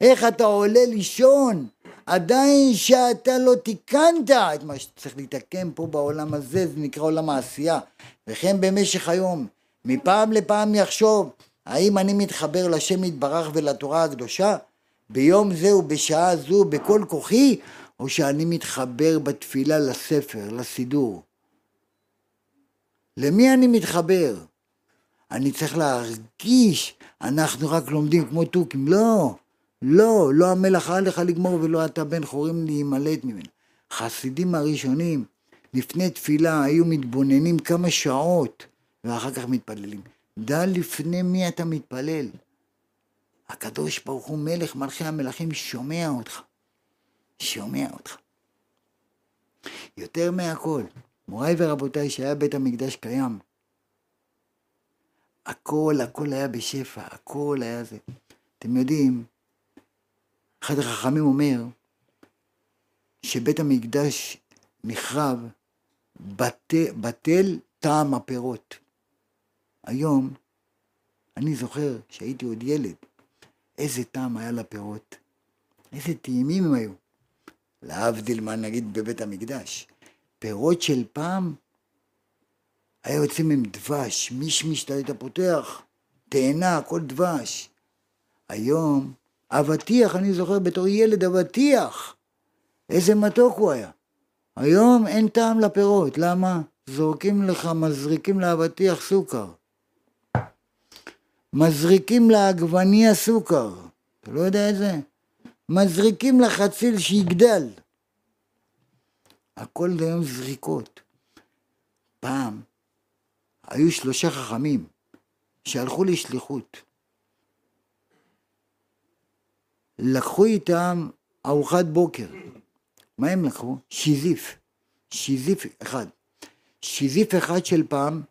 איך אתה עולה לישון עדיין שאתה לא תיקנת את מה שצריך לתקן פה בעולם הזה, זה נקרא עולם העשייה. וכן במשך היום, מפעם לפעם יחשוב, האם אני מתחבר לשם יתברך ולתורה הקדושה ביום זה ובשעה זו בכל כוחי, או שאני מתחבר בתפילה לספר, לסידור? למי אני מתחבר? אני צריך להרגיש, אנחנו רק לומדים כמו תוכים. לא, לא, לא המלאכה לך לגמור ולא אתה בן חורים להימלט ממנו. חסידים הראשונים, לפני תפילה, היו מתבוננים כמה שעות, ואחר כך מתפללים. דע לפני מי אתה מתפלל. הקדוש ברוך הוא מלך מלכי המלכים שומע אותך. שומע אותך. יותר מהכל, מוריי ורבותיי, שהיה בית המקדש קיים, הכל, הכל היה בשפע, הכל היה זה. אתם יודעים, אחד החכמים אומר שבית המקדש נחרב בטל, בטל טעם הפירות. היום, אני זוכר שהייתי עוד ילד, איזה טעם היה לפירות, איזה טעימים הם היו. להבדיל מה נגיד בבית המקדש. פירות של פעם, היה יוצא מהם דבש, מישמיש אתה היית פותח, תאנה, הכל דבש. היום, אבטיח, אני זוכר בתור ילד אבטיח, איזה מתוק הוא היה. היום אין טעם לפירות, למה? זורקים לך, מזריקים לאבטיח סוכר. מזריקים לעגבניה סוכר. אתה לא יודע את זה? מזריקים לחציל שיגדל. הכל זה היום זריקות. פעם היו שלושה חכמים שהלכו לשליחות. לקחו איתם ארוחת בוקר. מה הם לקחו? שיזיף. שיזיף אחד. שיזיף אחד של פעם,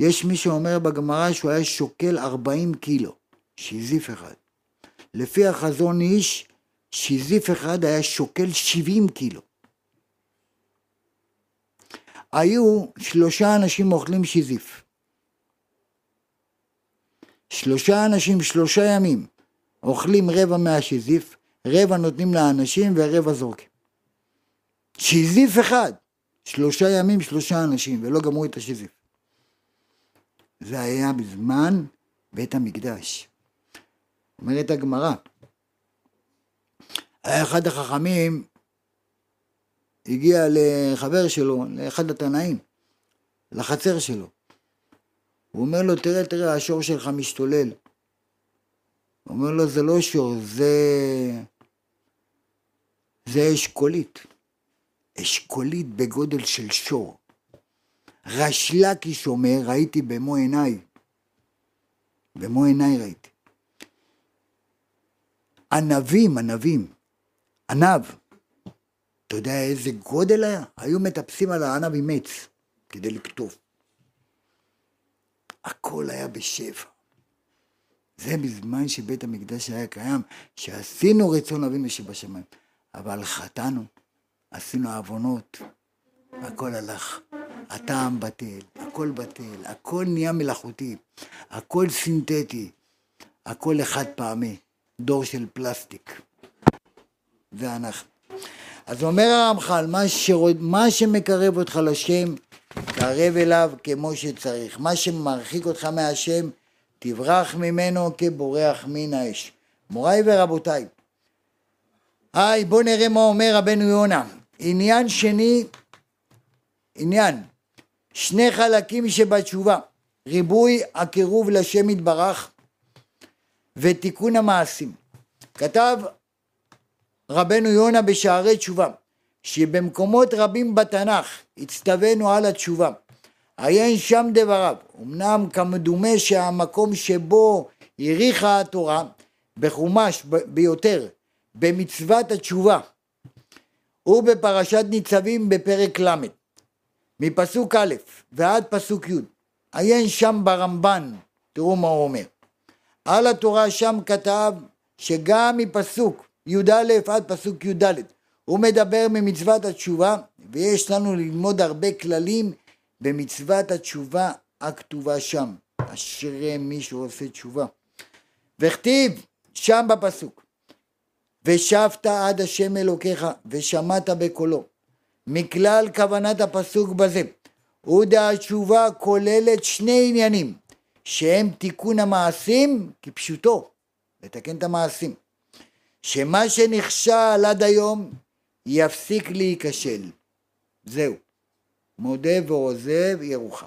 יש מי שאומר בגמרא שהוא היה שוקל 40 קילו. שיזיף אחד. לפי החזון איש, שיזיף אחד היה שוקל 70 קילו. היו שלושה אנשים אוכלים שיזיף. שלושה אנשים, שלושה ימים, אוכלים רבע מהשיזיף, רבע נותנים לאנשים ורבע זורקים. שיזיף אחד, שלושה ימים, שלושה אנשים, ולא גמרו את השיזיף. זה היה בזמן בית המקדש. אומרת הגמרא, היה אחד החכמים, הגיע לחבר שלו, לאחד התנאים, לחצר שלו. הוא אומר לו, תראה, תראה, השור שלך משתולל. הוא אומר לו, זה לא שור, זה... זה אשכולית. אשכולית בגודל של שור. רשלקי שומר, ראיתי במו עיניי. במו עיניי ראיתי. ענבים, ענבים. ענב. אתה יודע איזה גודל היה? היו מטפסים על הענב עם עץ כדי לקטוף. הכל היה בשפע. זה בזמן שבית המקדש היה קיים, שעשינו רצון אבינו שבשמיים. אבל חטאנו, עשינו עוונות, הכל הלך. הטעם בטל, הכל בטל, הכל נהיה מלאכותי, הכל סינתטי, הכל אחד פעמי, דור של פלסטיק. זה אנחנו. אז אומר הרמח"ל, מה, שרוד, מה שמקרב אותך לשם, קרב אליו כמו שצריך. מה שמרחיק אותך מהשם, תברח ממנו כבורח מן האש. מוריי ורבותיי, היי, בואו נראה מה אומר רבנו יונה. עניין שני, עניין, שני חלקים שבתשובה, ריבוי הקירוב לשם יתברך ותיקון המעשים. כתב רבנו יונה בשערי תשובה, שבמקומות רבים בתנ"ך הצטווינו על התשובה. עיין שם דבריו, אמנם כמדומה שהמקום שבו האריכה התורה בחומש ביותר במצוות התשובה ובפרשת ניצבים בפרק ל' מפסוק א' ועד פסוק י', עיין שם ברמב"ן, תראו מה הוא אומר. על התורה שם כתב שגם מפסוק י"א עד פסוק י"ד הוא מדבר ממצוות התשובה ויש לנו ללמוד הרבה כללים במצוות התשובה הכתובה שם. אשרי מי שעושה תשובה. וכתיב שם בפסוק ושבת עד השם אלוקיך ושמעת בקולו מכלל כוונת הפסוק בזה, ודה התשובה כוללת שני עניינים, שהם תיקון המעשים כפשוטו, לתקן את המעשים. שמה שנכשל עד היום יפסיק להיכשל. זהו. מודה ועוזב ירוחם.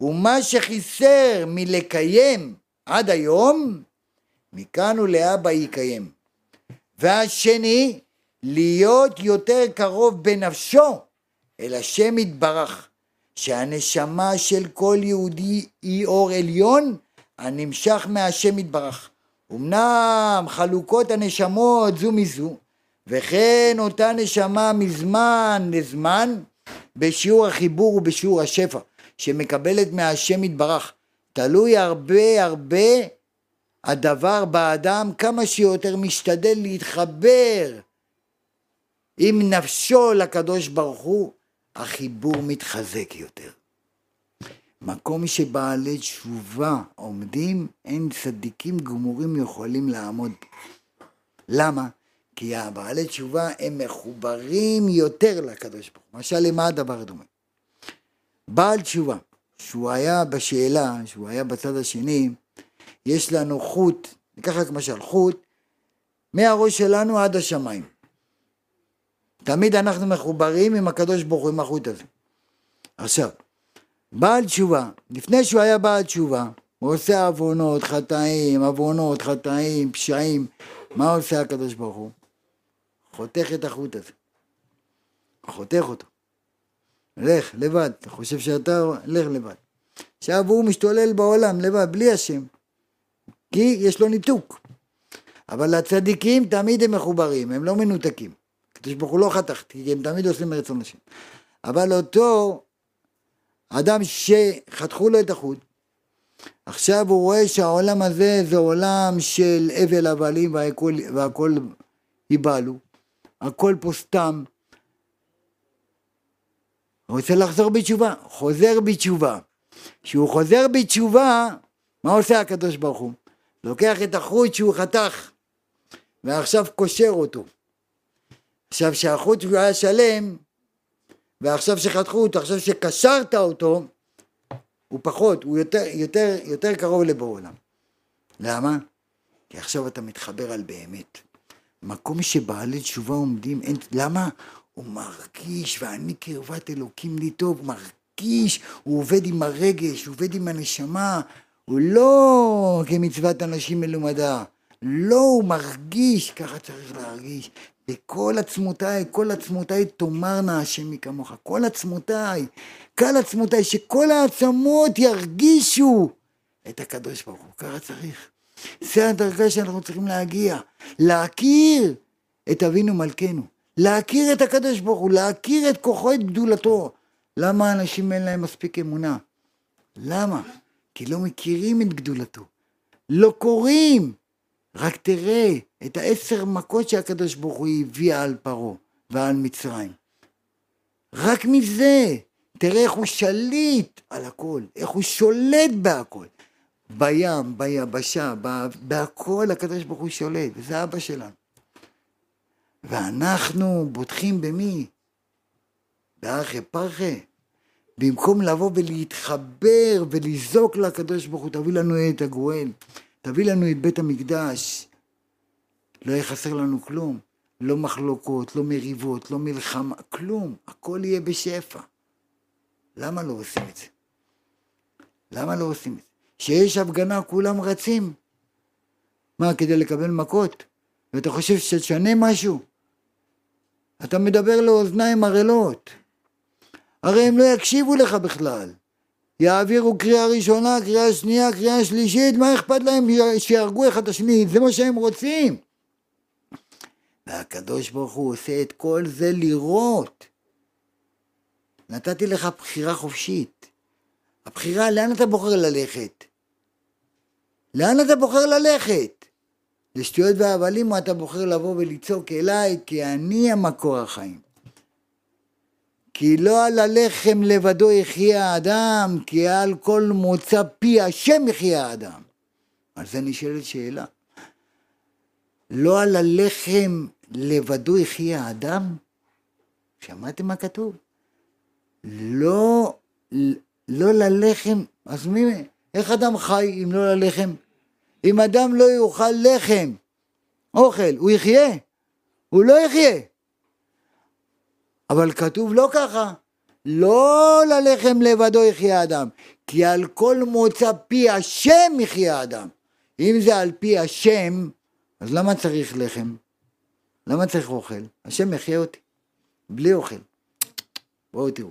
ומה שחיסר מלקיים עד היום, מכאן ולהבא יקיים. והשני, להיות יותר קרוב בנפשו אל השם יתברך, שהנשמה של כל יהודי היא אור עליון הנמשך מהשם יתברך. אמנם חלוקות הנשמות זו מזו, וכן אותה נשמה מזמן לזמן בשיעור החיבור ובשיעור השפע שמקבלת מהשם יתברך. תלוי הרבה הרבה הדבר באדם כמה שיותר משתדל להתחבר עם נפשו לקדוש ברוך הוא, החיבור מתחזק יותר. מקום שבעלי תשובה עומדים, אין צדיקים גמורים יכולים לעמוד. למה? כי הבעלי תשובה הם מחוברים יותר לקדוש ברוך הוא. משל למה הדבר הדומה? בעל תשובה, שהוא היה בשאלה, שהוא היה בצד השני, יש לנו חוט, ניקח רק משל, חוט, מהראש שלנו עד השמיים. תמיד אנחנו מחוברים עם הקדוש ברוך הוא, עם החוט הזה. עכשיו, בעל תשובה, לפני שהוא היה בעל תשובה, הוא עושה עוונות, חטאים, עוונות, חטאים, פשעים, מה עושה הקדוש ברוך הוא? חותך את החוט הזה. חותך אותו. לך, לבד. אתה חושב שאתה, לך לבד. עכשיו הוא משתולל בעולם לבד, בלי השם. כי יש לו ניתוק. אבל הצדיקים תמיד הם מחוברים, הם לא מנותקים. הקדוש ברוך הוא לא חתך, כי הם תמיד עושים מרצון השם. אבל אותו אדם שחתכו לו את החוט, עכשיו הוא רואה שהעולם הזה זה עולם של אבל הבלים והכל, והכל ייבלו, הכל פה סתם. הוא רוצה לחזור בתשובה, חוזר בתשובה. כשהוא חוזר בתשובה, מה עושה הקדוש ברוך הוא? לוקח את החוט שהוא חתך, ועכשיו קושר אותו. עכשיו שהחוט שהוא היה שלם, ועכשיו שחתכו אותו, עכשיו שקשרת אותו, הוא פחות, הוא יותר, יותר, יותר קרוב לבוא עולם. למה? כי עכשיו אתה מתחבר על באמת. מקום שבעלי תשובה עומדים, אין, למה? הוא מרגיש, ואני קרבת אלוקים לי טוב, מרגיש, הוא עובד עם הרגש, הוא עובד עם הנשמה, הוא לא כמצוות אנשים מלומדה, לא, הוא מרגיש, ככה צריך להרגיש. בכל עצמותיי, כל עצמותיי תאמרנה השם מכמוך. כל עצמותיי, כל עצמותיי, שכל העצמות ירגישו את הקדוש ברוך הוא. ככה צריך. זה הדרגה שאנחנו צריכים להגיע. להכיר את אבינו מלכנו. להכיר את הקדוש ברוך הוא, להכיר את כוחו, את גדולתו. למה האנשים אין להם מספיק אמונה? למה? כי לא מכירים את גדולתו. לא קוראים. רק תראה את העשר מכות שהקדוש ברוך הוא הביא על פרעה ועל מצרים. רק מזה, תראה איך הוא שליט על הכל, איך הוא שולט בהכל. בים, ביבשה, בהכל הקדוש ברוך הוא שולט, וזה אבא שלנו. ואנחנו בוטחים במי? בארכי פרחי. במקום לבוא ולהתחבר ולזעוק לקדוש ברוך הוא, תביא לנו את הגואל. תביא לנו את בית המקדש, לא יהיה חסר לנו כלום. לא מחלוקות, לא מריבות, לא מלחמה, כלום. הכל יהיה בשפע. למה לא עושים את זה? למה לא עושים את זה? כשיש הפגנה כולם רצים. מה, כדי לקבל מכות? ואתה חושב שתשנה משהו? אתה מדבר לאוזניים ערלות. הרי הם לא יקשיבו לך בכלל. יעבירו קריאה ראשונה, קריאה שנייה, קריאה שלישית, מה אכפת להם שיהרגו אחד את השני? זה מה שהם רוצים. והקדוש ברוך הוא עושה את כל זה לראות. נתתי לך בחירה חופשית. הבחירה, לאן אתה בוחר ללכת? לאן אתה בוחר ללכת? לשטויות והבלים או אתה בוחר לבוא ולצעוק אליי, כי אני המקור החיים. כי לא על הלחם לבדו יחיה האדם, כי על כל מוצא פי השם יחיה האדם. על זה נשאלת שאלה. לא על הלחם לבדו יחיה האדם? שמעתם מה כתוב? לא, לא ללחם, אז מי, איך אדם חי אם לא ללחם? אם אדם לא יאכל לחם, אוכל, הוא יחיה? הוא לא יחיה. אבל כתוב לא ככה, לא ללחם לבדו יחיה אדם, כי על כל מוצא פי השם יחיה אדם. אם זה על פי השם, אז למה צריך לחם? למה צריך אוכל? השם יחיה אותי, בלי אוכל. בואו תראו.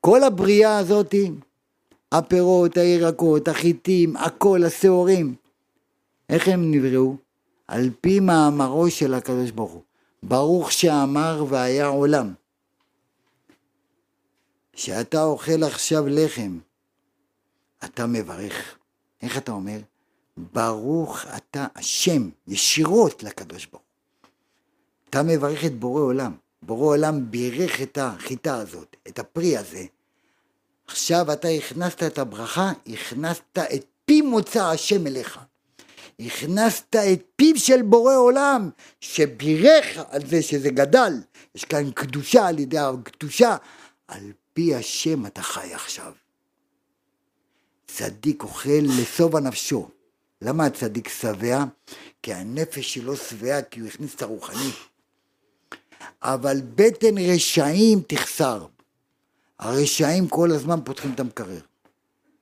כל הבריאה הזאתי, הפירות, הירקות, החיטים, הכל, השעורים, איך הם נבראו? על פי מאמרו של הקדוש ברוך הוא. ברוך שאמר והיה עולם. כשאתה אוכל עכשיו לחם, אתה מברך. איך אתה אומר? ברוך אתה השם, ישירות לקדוש ברוך. אתה מברך את בורא עולם. בורא עולם בירך את החיטה הזאת, את הפרי הזה. עכשיו אתה הכנסת את הברכה, הכנסת את פי מוצא השם אליך. הכנסת את פיו של בורא עולם, שבירך על זה שזה גדל. יש כאן קדושה על ידי הקדושה. על פי השם אתה חי עכשיו. צדיק אוכל לשובע נפשו. למה הצדיק שבע? כי הנפש שלו שבעה, כי הוא הכניס את הרוחני. אבל בטן רשעים תחסר. הרשעים כל הזמן פותחים את המקרר.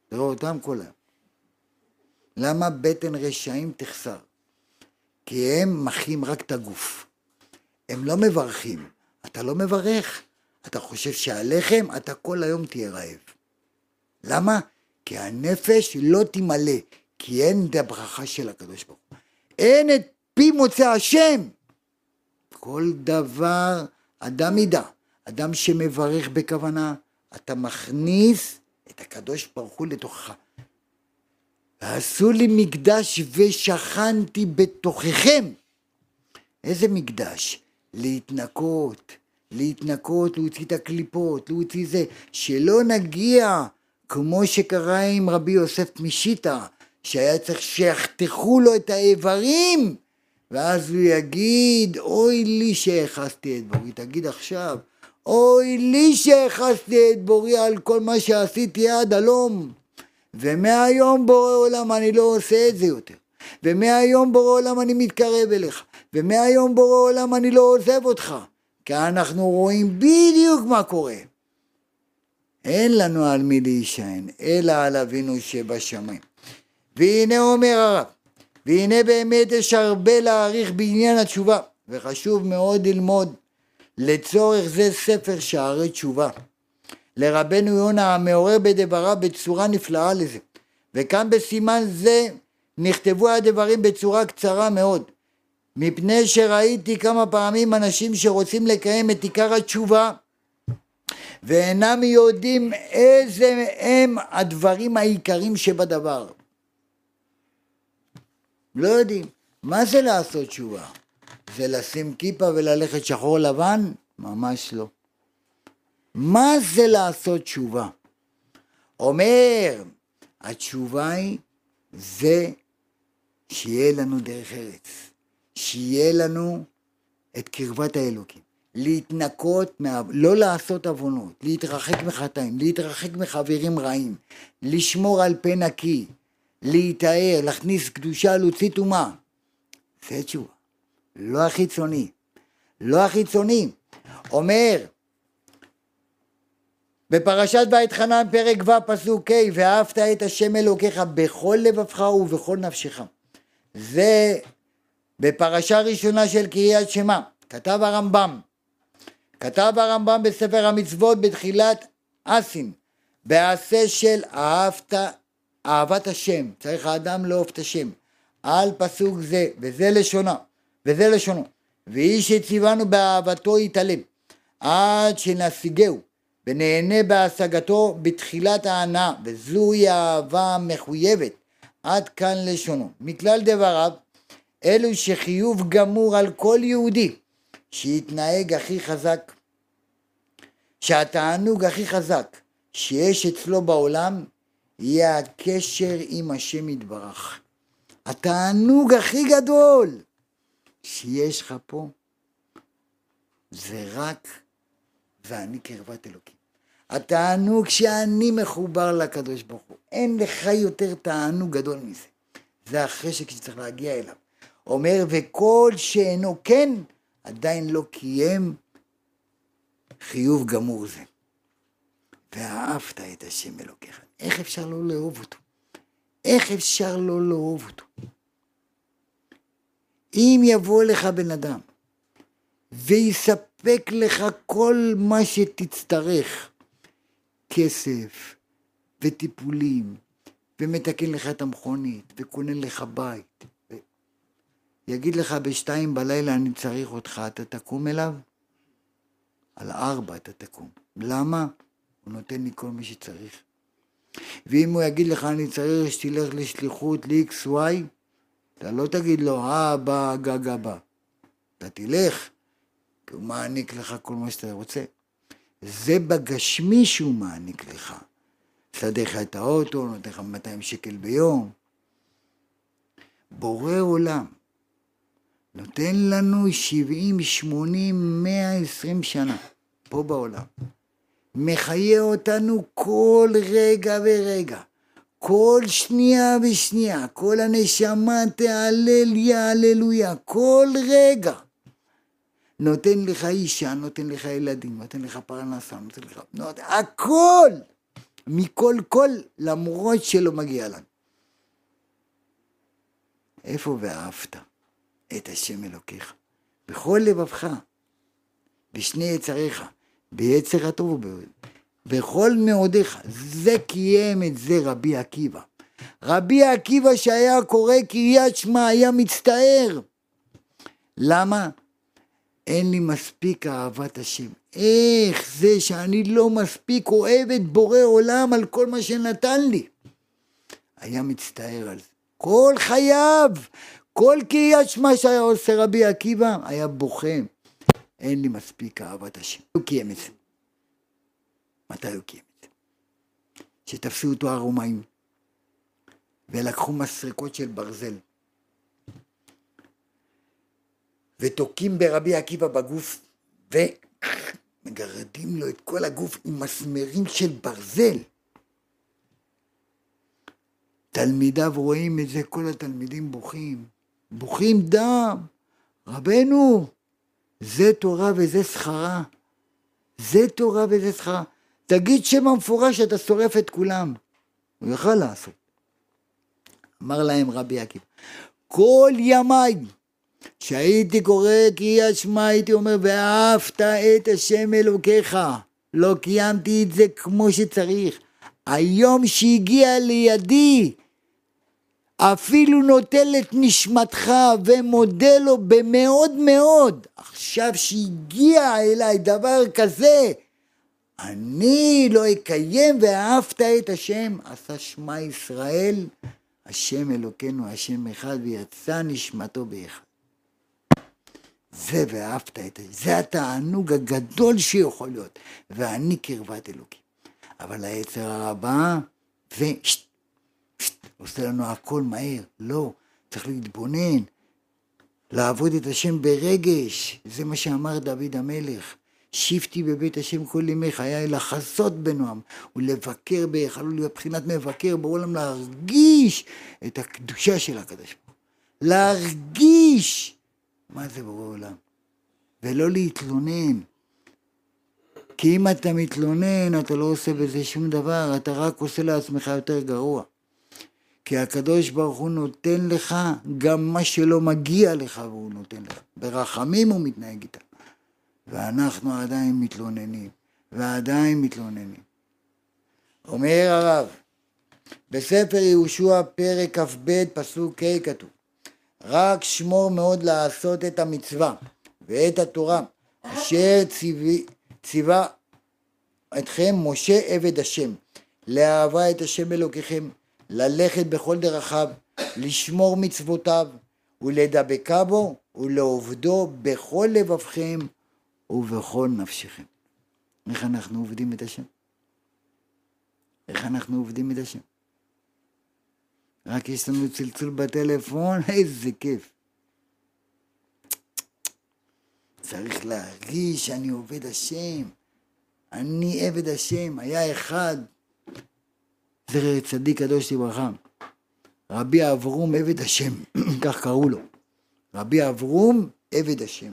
תראו אותם כל היום. למה בטן רשעים תחסר? כי הם מחים רק את הגוף. הם לא מברכים. אתה לא מברך. אתה חושב שהלחם, אתה כל היום תהיה רעב. למה? כי הנפש לא תמלא, כי אין את הברכה של הקדוש ברוך הוא. אין את פי מוצא השם. כל דבר אדם ידע. אדם שמברך בכוונה, אתה מכניס את הקדוש ברוך הוא לתוכך. ועשו לי מקדש ושכנתי בתוככם. איזה מקדש? להתנקות, להתנקות, להוציא את הקליפות, להוציא זה, שלא נגיע כמו שקרה עם רבי יוסף משיטה, שהיה צריך שיחתכו לו את האיברים, ואז הוא יגיד, אוי לי שהכסתי את בורי, תגיד עכשיו, אוי לי שהכסתי את בורי על כל מה שעשיתי עד הלום. ומהיום בורא עולם אני לא עושה את זה יותר. ומהיום בורא עולם אני מתקרב אליך. ומהיום בורא עולם אני לא עוזב אותך. כי אנחנו רואים בדיוק מה קורה. אין לנו על מי להישען, אלא על אבינו שבשמיים. והנה אומר הרב, והנה באמת יש הרבה להעריך בעניין התשובה, וחשוב מאוד ללמוד לצורך זה ספר שערי תשובה. לרבנו יונה המעורר בדבריו בצורה נפלאה לזה. וכאן בסימן זה נכתבו הדברים בצורה קצרה מאוד. מפני שראיתי כמה פעמים אנשים שרוצים לקיים את עיקר התשובה ואינם יודעים איזה הם הדברים העיקריים שבדבר. לא יודעים. מה זה לעשות תשובה? זה לשים כיפה וללכת שחור לבן? ממש לא. מה זה לעשות תשובה? אומר, התשובה היא זה שיהיה לנו דרך ארץ, שיהיה לנו את קרבת האלוקים, להתנקות, מה... לא לעשות עוונות, להתרחק מחטאים, להתרחק מחברים רעים, לשמור על פה נקי, להיטהר, להכניס קדושה, להוציא טומאה. זה תשובה, לא החיצוני. לא החיצוני. אומר, בפרשת בית חנן פרק ו' פסוק ה' ואהבת את השם אלוקיך בכל לבבך ובכל נפשך. זה בפרשה ראשונה של קריאת שמע, כתב הרמב"ם. כתב הרמב"ם בספר המצוות בתחילת אסין, בעשה של אהבת, אהבת השם, צריך האדם לאהוב את השם, על פסוק זה, וזה לשונו, וזה לשונו, ואיש שציוונו באהבתו יתעלם, עד שנשיגהו ונהנה בהשגתו בתחילת ההנאה, וזוהי האהבה המחויבת. עד כאן לשונו. מכלל דבריו, אלו שחיוב גמור על כל יהודי שיתנהג הכי חזק, שהתענוג הכי חזק שיש אצלו בעולם, יהיה הקשר עם השם יתברך. התענוג הכי גדול שיש לך פה, זה רק ואני קרבת אלוקים. התענוג שאני מחובר לקדוש ברוך הוא. אין לך יותר תענוג גדול מזה. זה החשק שצריך להגיע אליו. אומר, וכל שאינו כן, עדיין לא קיים חיוב גמור זה. ואהבת את השם אלוקיך. איך אפשר לא לאהוב אותו? איך אפשר לא לאהוב אותו? אם יבוא לך בן אדם ויספק לך כל מה שתצטרך, כסף וטיפולים, ומתקן לך את המכונית, וקונה לך בית, ו... יגיד לך בשתיים בלילה אני צריך אותך, אתה תקום אליו? על ארבע אתה תקום. למה? הוא נותן לי כל מה שצריך. ואם הוא יגיד לך אני צריך שתלך לשליחות ל-XY, אתה לא תגיד לו, אה, בא, גג. אתה תלך, כי הוא מעניק לך כל מה שאתה רוצה. זה בגשמי שהוא מעניק לך. סדר לך את האוטו, נותן לך 200 שקל ביום. בורא עולם נותן לנו 70, 80, 120 שנה פה בעולם. מחיה אותנו כל רגע ורגע. כל שנייה ושנייה, כל הנשמה תהלל יהללויה, כל רגע. נותן לך אישה, נותן לך ילדים, נותן לך פרנסה, נותן לך... נותן, הכל! מכל כל, למרות שלא מגיע לנו. איפה ואהבת את השם אלוקיך? בכל לבבך, בשני יצריך, ביצר הטוב ובאוהב. בכל מאודיך. זה קיים את זה רבי עקיבא. רבי עקיבא שהיה קורא קריאת שמע היה מצטער. למה? אין לי מספיק אהבת השם. איך זה שאני לא מספיק אוהב את בורא עולם על כל מה שנתן לי? היה מצטער על זה. כל חייו, כל קריאת שמע שהיה עושה רבי עקיבא, היה בוכה. אין לי מספיק אהבת השם. הוא קיים את זה. מתי הוא קיים את זה? שתפסו אותו הרומאים ולקחו מסרקות של ברזל ותוקעים ברבי עקיבא בגוף ומגרדים לו את כל הגוף עם מסמרים של ברזל. תלמידיו רואים את זה, כל התלמידים בוכים, בוכים דם. רבנו, זה תורה וזה שכרה. זה תורה וזה שכרה. תגיד שם המפורש שאתה שורף את כולם. הוא יכל לעשות. אמר להם רבי עקיבא, כל ימיי שהייתי קורא קריאת שמע הייתי אומר ואהבת את השם אלוקיך לא קיימתי את זה כמו שצריך. היום שהגיע לידי אפילו נוטל את נשמתך ומודה לו במאוד מאוד. עכשיו שהגיע אליי דבר כזה אני לא אקיים ואהבת את השם, עשה שמע ישראל, השם אלוקינו, השם אחד, ויצא נשמתו באחד. זה ואהבת את השם, זה התענוג הגדול שיכול להיות, ואני קרבת אלוקים. אבל היצר הרבה, ושט, עושה לנו הכל מהר, לא, צריך להתבונן, לעבוד את השם ברגש, זה מה שאמר דוד המלך. שבתי בבית השם כל ימי חיי לחזות בנועם ולבקר בהיכלו להיות בחינת מבקר בעולם להרגיש את הקדושה של הקדוש ברוך הוא. להרגיש מה זה בורא עולם. ולא להתלונן. כי אם אתה מתלונן, אתה לא עושה בזה שום דבר, אתה רק עושה לעצמך יותר גרוע. כי הקדוש ברוך הוא נותן לך גם מה שלא מגיע לך והוא נותן לך. ברחמים הוא מתנהג איתה. ואנחנו עדיין מתלוננים, ועדיין מתלוננים. אומר הרב, בספר יהושע פרק כ"ב פסוק ה' כתוב רק שמור מאוד לעשות את המצווה ואת התורה אשר ציווה אתכם משה עבד השם לאהבה את השם אלוקיכם ללכת בכל דרכיו לשמור מצוותיו ולדבקה בו ולעובדו בכל לבבכם ובכל נפשכם. איך אנחנו עובדים את השם? איך אנחנו עובדים את השם? רק יש לנו צלצול בטלפון, איזה כיף. צריך להרגיש שאני עובד השם. אני עבד השם, היה אחד, זכר צדיק קדוש לברכה, רבי אברום עבד השם, כך קראו לו, רבי אברום עבד השם.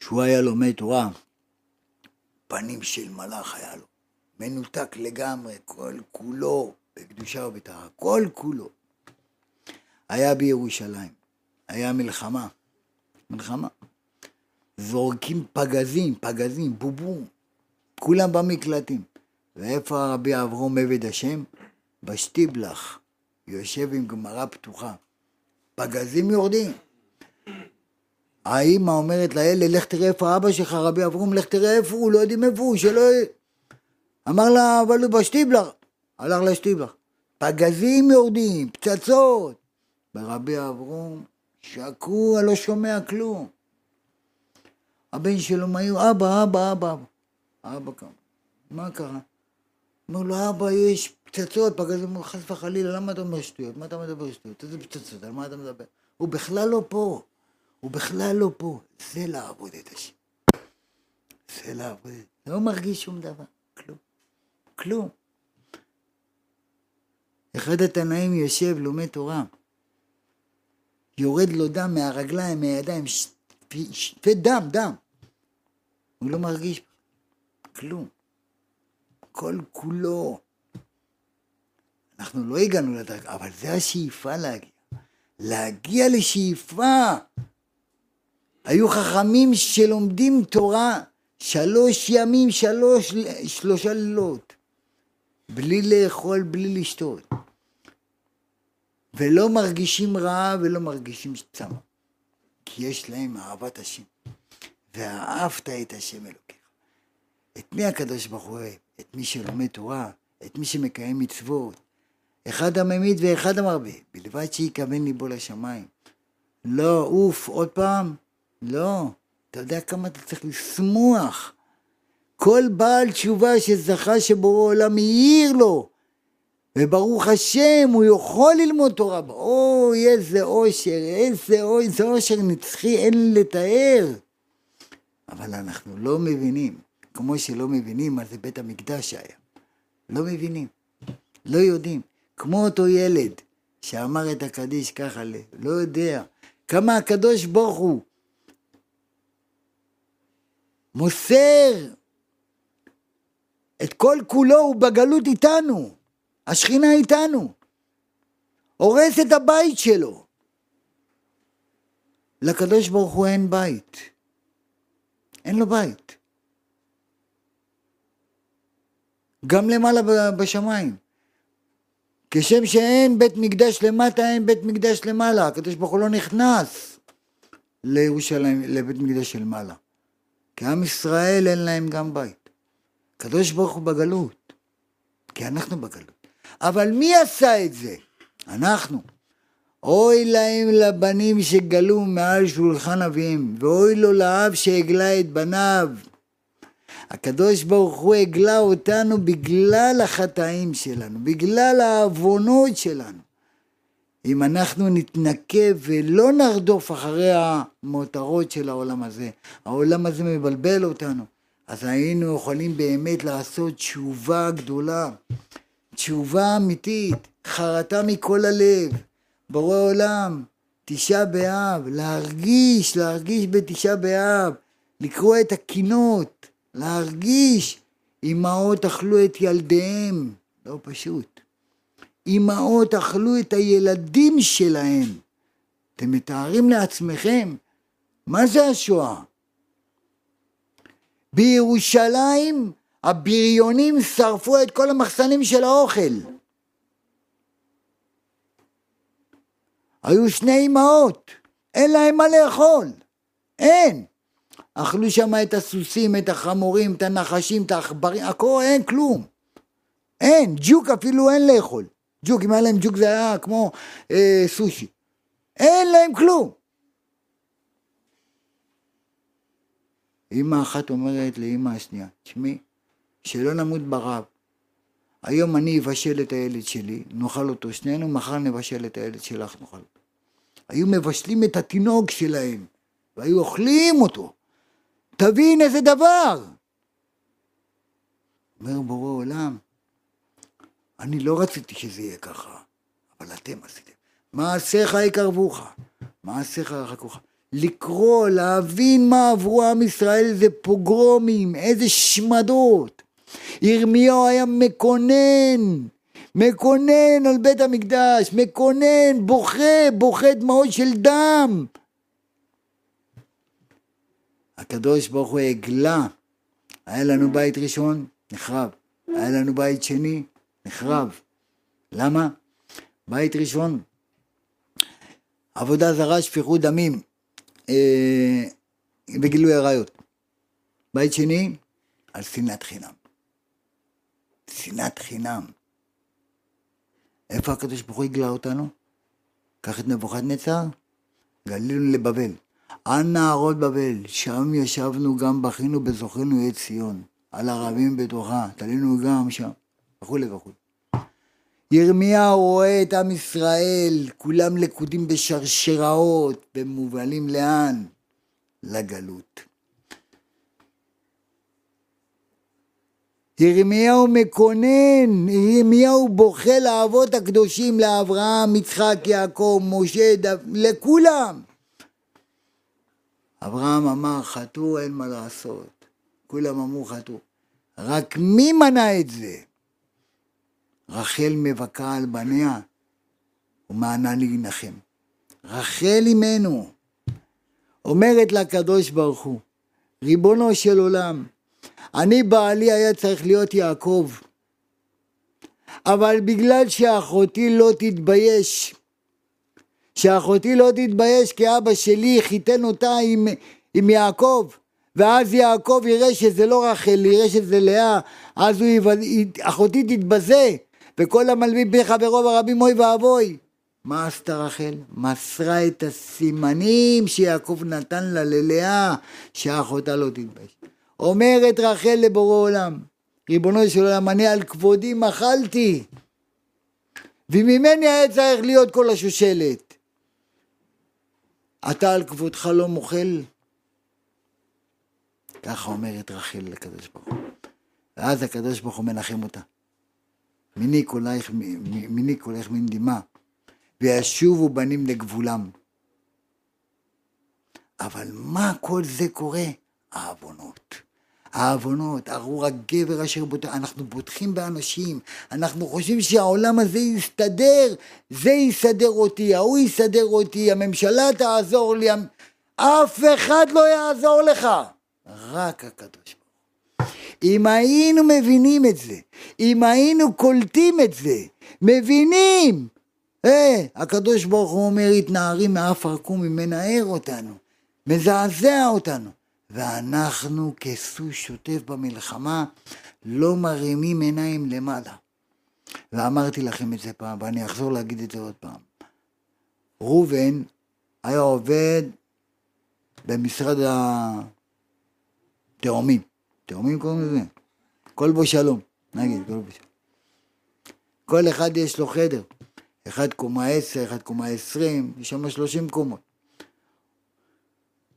שהוא היה לומד תורה, פנים של מלאך היה לו, מנותק לגמרי, כל כולו בקדושה ובטהרה, כל כולו. היה בירושלים, היה מלחמה, מלחמה. זורקים פגזים, פגזים, בובום, כולם במקלטים. ואיפה רבי אברום עבד השם? בשטיבלח, יושב עם גמרא פתוחה. פגזים יורדים. האימא אומרת לילד, לך תראה איפה אבא שלך, רבי אברום, לך תראה איפה הוא, לא יודעים איפה הוא, שלא... אמר לה, אבל הוא בשטיבלח. הלך לשטיבלח. פגזים יורדים, פצצות. ורבי אברום שקוע, לא שומע כלום. הבן שלו מהיר, אבא, אבא, אבא. אבא קם. מה קרה? אומר לו, אבא, יש פצצות, פגזים, אומר, חס וחלילה, למה אתה אומר שטויות? מה אתה מדבר שטויות? איזה פצצות? על מה אתה מדבר? הוא בכלל לא פה. הוא בכלל לא פה. זה לעבוד את השם. זה לעבוד. לא מרגיש שום דבר. כלום. כלום. אחד התנאים יושב, לומד תורה. יורד לו דם מהרגליים, מהידיים, שפי דם, דם. הוא לא מרגיש כלום. כל כולו. אנחנו לא הגענו לדרגה, אבל זה השאיפה להגיע. להגיע לשאיפה. היו חכמים שלומדים תורה שלוש ימים, שלוש, שלושה לילות, בלי לאכול, בלי לשתות. ולא מרגישים רעב ולא מרגישים צמא, כי יש להם אהבת השם. ואהבת את השם אלוקיך. את מי הקדוש ברוך הוא אוהב? את מי שלומד תורה, את מי שמקיים מצוות. אחד הממית ואחד המרבה, בלבד שיכוון ליבו לשמיים. לא, אוף, עוד פעם? לא. אתה יודע כמה אתה צריך לשמוח. כל בעל תשובה שזכה שבורא עולם העיר לו, וברוך השם, הוא יכול ללמוד תורה. אוי, איזה אושר, איזה אוי, איזה אושר נצחי, אין לתאר. אבל אנחנו לא מבינים, כמו שלא מבינים מה זה בית המקדש היה. לא מבינים, לא יודעים. כמו אותו ילד שאמר את הקדיש ככה, לא יודע. כמה הקדוש ברוך הוא מוסר את כל כולו, הוא בגלות איתנו. השכינה איתנו. הורס את הבית שלו. לקדוש ברוך הוא אין בית. אין לו בית. גם למעלה בשמיים. כשם שאין בית מקדש למטה, אין בית מקדש למעלה. הקדוש ברוך הוא לא נכנס לירושלים, לבית מקדש של מעלה. כי עם ישראל אין להם גם בית. הקדוש ברוך הוא בגלות, כי אנחנו בגלות. אבל מי עשה את זה? אנחנו. אוי להם לבנים שגלו מעל שולחן אביהם, ואוי לו לאב שהגלה את בניו. הקדוש ברוך הוא הגלה אותנו בגלל החטאים שלנו, בגלל העוונות שלנו. אם אנחנו נתנקה ולא נרדוף אחרי המותרות של העולם הזה, העולם הזה מבלבל אותנו, אז היינו יכולים באמת לעשות תשובה גדולה. תשובה אמיתית, חרטה מכל הלב, בורא עולם, תשעה באב, להרגיש, להרגיש בתשעה באב, לקרוא את הקינות, להרגיש, אמהות אכלו את ילדיהם, לא פשוט. אמהות אכלו את הילדים שלהם. אתם מתארים לעצמכם, מה זה השואה? בירושלים הבריונים שרפו את כל המחסנים של האוכל. היו שני אמהות, אין להם מה לאכול, אין. אכלו שם את הסוסים, את החמורים, את הנחשים, את העכברים, הכל אין כלום. אין, ג'וק אפילו אין לאכול. ג'וק, אם היה להם ג'וק זה היה כמו אה, סושי. אין להם כלום. אמא אחת אומרת לאמא השנייה, תשמעי, שלא נמות ברעב. היום אני אבשל את הילד שלי, נאכל אותו שנינו, מחר נבשל את הילד שלך, נאכל אותו. היו מבשלים את התינוק שלהם והיו אוכלים אותו. תבין איזה דבר. אומר בורא עולם, אני לא רציתי שזה יהיה ככה, אבל אתם עשיתם. מעשיך יקרבוך, מעשיך ירחקוך. לקרוא, להבין מה עברו עם ישראל, זה פוגרומים, איזה שמדות. ירמיהו היה מקונן, מקונן על בית המקדש, מקונן, בוכה, בוכה דמעות של דם. הקדוש ברוך הוא הגלה, היה לנו בית ראשון, נחרב. היה לנו בית שני, נחרב. למה? בית ראשון, עבודה זרה, שפיכות דמים וגילוי עריות. בית שני, על שנאת חינם. שנאת חינם. איפה הקדוש ברוך הוא הגלה אותנו? קח את נבוכדנצר, גלינו לבבל. על נהרות בבל, שם ישבנו גם בכינו בזוכנו את ציון. על הרבים בתוכה, תלינו גם שם, וכולי וכולי. ירמיהו רואה את עם ישראל, כולם לכודים בשרשראות, ומובלים לאן? לגלות. ירמיהו מקונן, ירמיהו בוכה לאבות הקדושים, לאברהם, יצחק, יעקב, משה, דו, לכולם. אברהם אמר, חטאו, אין מה לעשות. כולם אמרו חטאו. רק מי מנע את זה? רחל מבכה על בניה ומענה להנחם. רחל אימנו אומרת לקדוש ברוך הוא, ריבונו של עולם, אני בעלי היה צריך להיות יעקב, אבל בגלל שאחותי לא תתבייש, שאחותי לא תתבייש כי אבא שלי חיתן אותה עם, עם יעקב, ואז יעקב יראה שזה לא רחל, יראה שזה לאה, אז הוא יבד... אחותי תתבזה, וכל המלבין בין חברו ברבים אוי ואבוי. מה עשתה רחל? מסרה את הסימנים שיעקב נתן לה ללאה, שאחותה לא תתבייש. אומרת רחל לבורא עולם, ריבונו של עולם, אני על כבודי מחלתי, וממני היה צריך להיות כל השושלת. אתה על כבודך לא מוחל? ככה אומרת רחל לקדוש ברוך הוא. ואז הקדוש ברוך הוא מנחם אותה. מיני קולייך, מיני קולייך מן דמעה, וישובו בנים לגבולם. אבל מה כל זה קורה? העוונות. העוונות, ארור הגבר אשר בוטח, אנחנו בוטחים באנשים, אנחנו חושבים שהעולם הזה יסתדר, זה יסדר אותי, ההוא יסדר אותי, הממשלה תעזור לי, אף אחד לא יעזור לך. רק הקדוש ברוך אם היינו מבינים את זה, אם היינו קולטים את זה, מבינים, אה, הקדוש ברוך הוא אומר, התנערי מעפר קום ומנער אותנו, מזעזע אותנו. ואנחנו כסוס שוטף במלחמה, לא מרימים עיניים למעלה. ואמרתי לכם את זה פעם, ואני אחזור להגיד את זה עוד פעם. ראובן היה עובד במשרד תאומים. תאומים קוראים לזה? כל בו שלום, נגיד, כל בו שלום. כל אחד יש לו חדר. אחד קומה עשר, אחד קומה עשרים, יש שם שלושים קומות.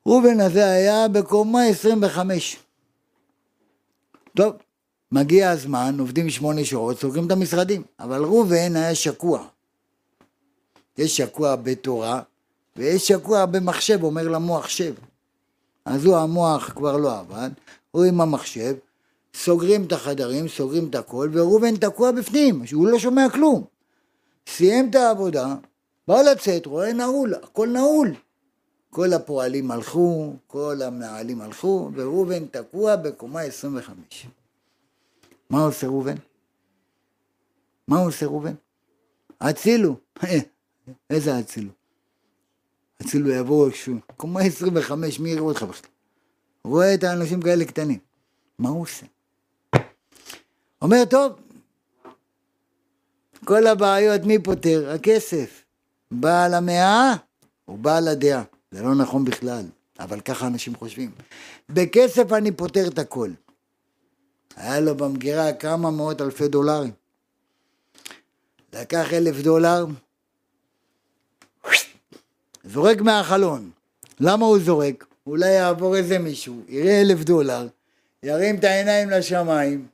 ראובן הזה היה בקומה עשרים וחמש. טוב, מגיע הזמן, עובדים שמונה שעות, סוגרים את המשרדים, אבל ראובן היה שקוע. יש שקוע בתורה, ויש שקוע במחשב, אומר למוח שב. אז הוא המוח כבר לא עבד, הוא עם המחשב, סוגרים את החדרים, סוגרים את הכל, וראובן תקוע בפנים, שהוא לא שומע כלום. סיים את העבודה, בא לצאת, רואה נעול, הכל נעול. כל הפועלים הלכו, כל המנהלים הלכו, וראובן תקוע בקומה 25. מה עושה ראובן? מה עושה ראובן? הצילו. איזה הצילו? אצלו יבוא קומה 25, מי יראה אותך בכלל? רואה את האנשים כאלה קטנים. מה הוא עושה? אומר, טוב, כל הבעיות מי פותר? הכסף. בעל המאה הוא בעל הדעה. זה לא נכון בכלל, אבל ככה אנשים חושבים. בכסף אני פותר את הכל. היה לו במגירה כמה מאות אלפי דולרים. לקח אלף דולר, זורק מהחלון. למה הוא זורק? אולי יעבור איזה מישהו, יראה אלף דולר, ירים את העיניים לשמיים.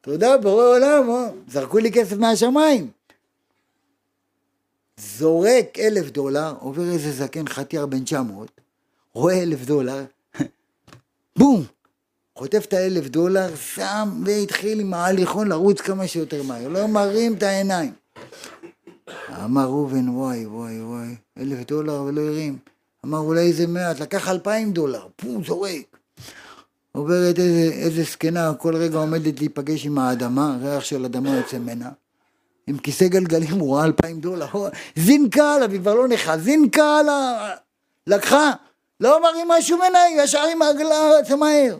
תודה, בורא עולם, או, זרקו לי כסף מהשמיים. זורק אלף דולר, עובר איזה זקן חתיאר בן 900, רואה אלף דולר, בום, חוטף את האלף דולר, שם והתחיל עם ההליכון לרוץ כמה שיותר מהר, לא מרים את העיניים. אמר ראובן, וואי, וואי, וואי, אלף דולר ולא הרים. אמר, אולי זה מעט, לקח אלפיים דולר, פום, זורק. עוברת איזה, איזה זקנה, כל רגע עומדת להיפגש עם האדמה, ריח של אדמה יוצא ממנה. עם כיסא גלגלים, הוא ראה אלפיים דולר, זינקה עליו, היא כבר לא נכה, זינקה עליו, לקחה, לא מרים משהו ממנה, ישר עם העגלה רצה מהר.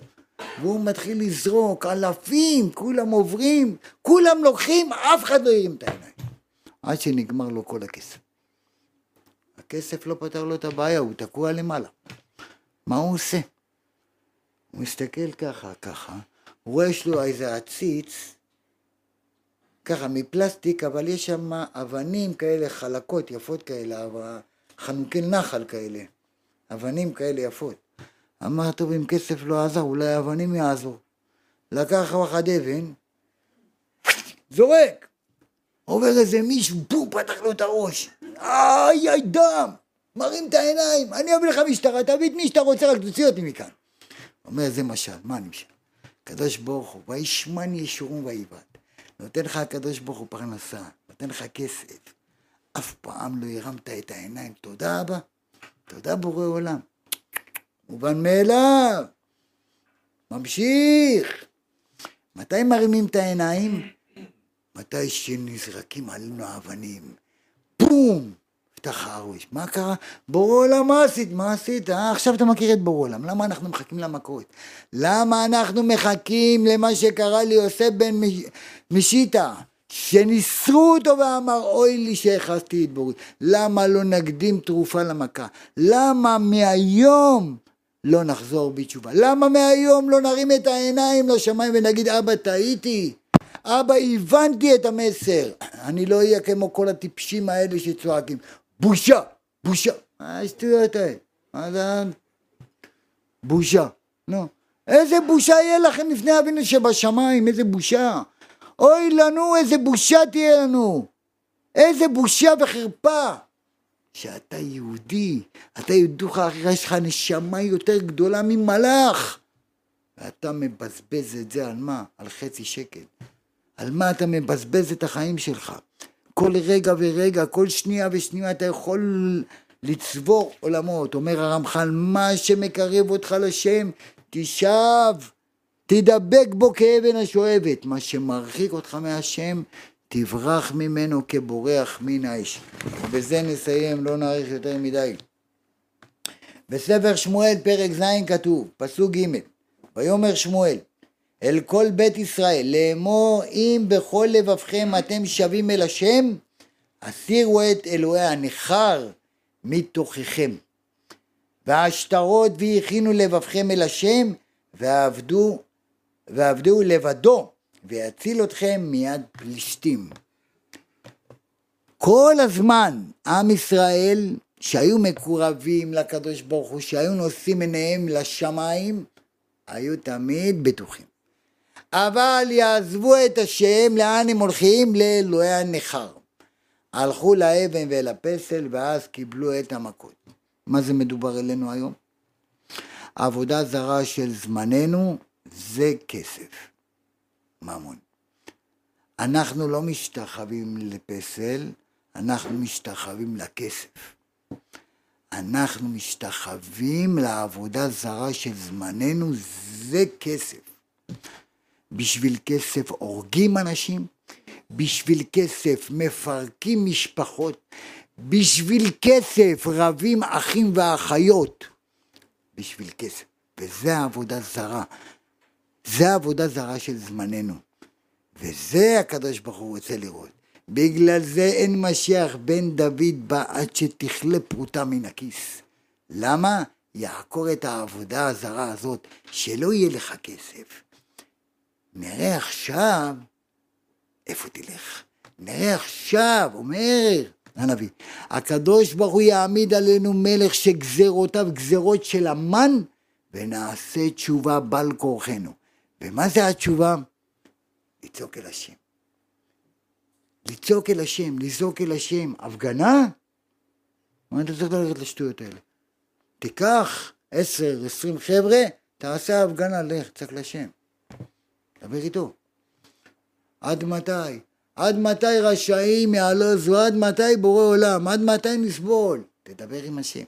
והוא מתחיל לזרוק, אלפים, כולם עוברים, כולם לוקחים, אף אחד לא הרים את העיניים. עד שנגמר לו כל הכסף. הכסף לא פתר לו את הבעיה, הוא תקוע למעלה. מה הוא עושה? הוא מסתכל ככה, ככה, הוא רואה יש לו איזה עציץ, ככה מפלסטיק, אבל יש שם אבנים כאלה חלקות, יפות כאלה, חנוכי נחל כאלה, אבנים כאלה יפות. אמר, טוב, אם כסף לא עזר, אולי האבנים יעזור. לקח ואחד אבן, זורק. עובר איזה מישהו, בום, פתח לו את הראש. איי, איי, דם. מרים את העיניים, אני אביא לך משטרה, תביא את מי שאתה רוצה, רק תוציא אותי מכאן. אומר, זה משל, מה נמשל? הקדוש ברוך הוא, וישמן ישורון ויבעט. נותן לך הקדוש ברוך הוא פרנסה, נותן לך כסף. אף פעם לא הרמת את העיניים. תודה אבא, תודה בורא עולם. מובן מאליו. ממשיך. מתי מרימים את העיניים? מתי שנזרקים עלינו האבנים. בום! נפתח הראש. מה קרה? בורא עולם, מה עשית? מה עשית? אה, עכשיו אתה מכיר את בורא עולם. למה אנחנו מחכים למכות? למה אנחנו מחכים למה שקרה ליוסף בן משיטה? שניסרו אותו ואמר אוי לי שהכרסתי את בורי. למה לא נקדים תרופה למכה? למה מהיום לא נחזור בתשובה? למה מהיום לא נרים את העיניים לשמיים ונגיד אבא טעיתי? אבא הבנתי את המסר. אני לא אהיה כמו כל הטיפשים האלה שצועקים. בושה, בושה. מה השטויות האלה? מה זה? בושה. נו. איזה בושה יהיה לכם לפני אבינו שבשמיים, איזה בושה. אוי לנו, איזה בושה תהיה לנו. איזה בושה וחרפה. שאתה יהודי, אתה יהודוך אחר יש לך נשמה יותר גדולה ממלאך. ואתה מבזבז את זה על מה? על חצי שקל. על מה אתה מבזבז את החיים שלך? כל רגע ורגע, כל שנייה ושנייה אתה יכול לצבור עולמות. אומר הרמח"ל, מה שמקרב אותך לשם, תשב, תדבק בו כאבן השואבת. מה שמרחיק אותך מהשם, תברח ממנו כבורח מן האש. ובזה נסיים, לא נאריך יותר מדי. בספר שמואל פרק ז' כתוב, פסוק ג', ויאמר שמואל, אל כל בית ישראל, לאמור אם בכל לבבכם אתם שבים אל השם, הסירו את אלוהי הנכר מתוככם. והשטרות והכינו לבבכם אל השם, ועבדו, ועבדו לבדו, ויציל אתכם מיד פלישתים. כל הזמן עם ישראל שהיו מקורבים לקדוש ברוך הוא, שהיו נושאים עיניהם לשמיים, היו תמיד בטוחים. אבל יעזבו את השם, לאן הם הולכים? לאלוהי הנכר. הלכו לאבן ואל הפסל, ואז קיבלו את המכות. מה זה מדובר אלינו היום? עבודה זרה של זמננו זה כסף, ממון. אנחנו לא משתחווים לפסל, אנחנו משתחווים לכסף. אנחנו משתחווים לעבודה זרה של זמננו, זה כסף. בשביל כסף הורגים אנשים, בשביל כסף מפרקים משפחות, בשביל כסף רבים אחים ואחיות, בשביל כסף. וזה העבודה זרה. זה עבודה זרה של זמננו. וזה הקדוש ברוך הוא רוצה לראות. בגלל זה אין משיח בן דוד בא עד שתכלה פרוטה מן הכיס. למה? יעקור את העבודה הזרה הזאת, שלא יהיה לך כסף. נראה עכשיו איפה תלך. נראה עכשיו, אומר הנביא. הקדוש ברוך הוא יעמיד עלינו מלך שגזרותיו גזרות של המן, ונעשה תשובה בל כורחנו. ומה זה התשובה? לצעוק אל השם. לצעוק אל השם, לזעוק אל השם. הפגנה? מה אתה צריך ללכת לשטויות האלה? תיקח עשר, עשרים חבר'ה, תעשה הפגנה, לך, צעק לשם. דבר איתו. עד מתי? עד מתי רשעים יעלוזו? עד מתי בורא עולם? עד מתי נסבול? תדבר עם השם.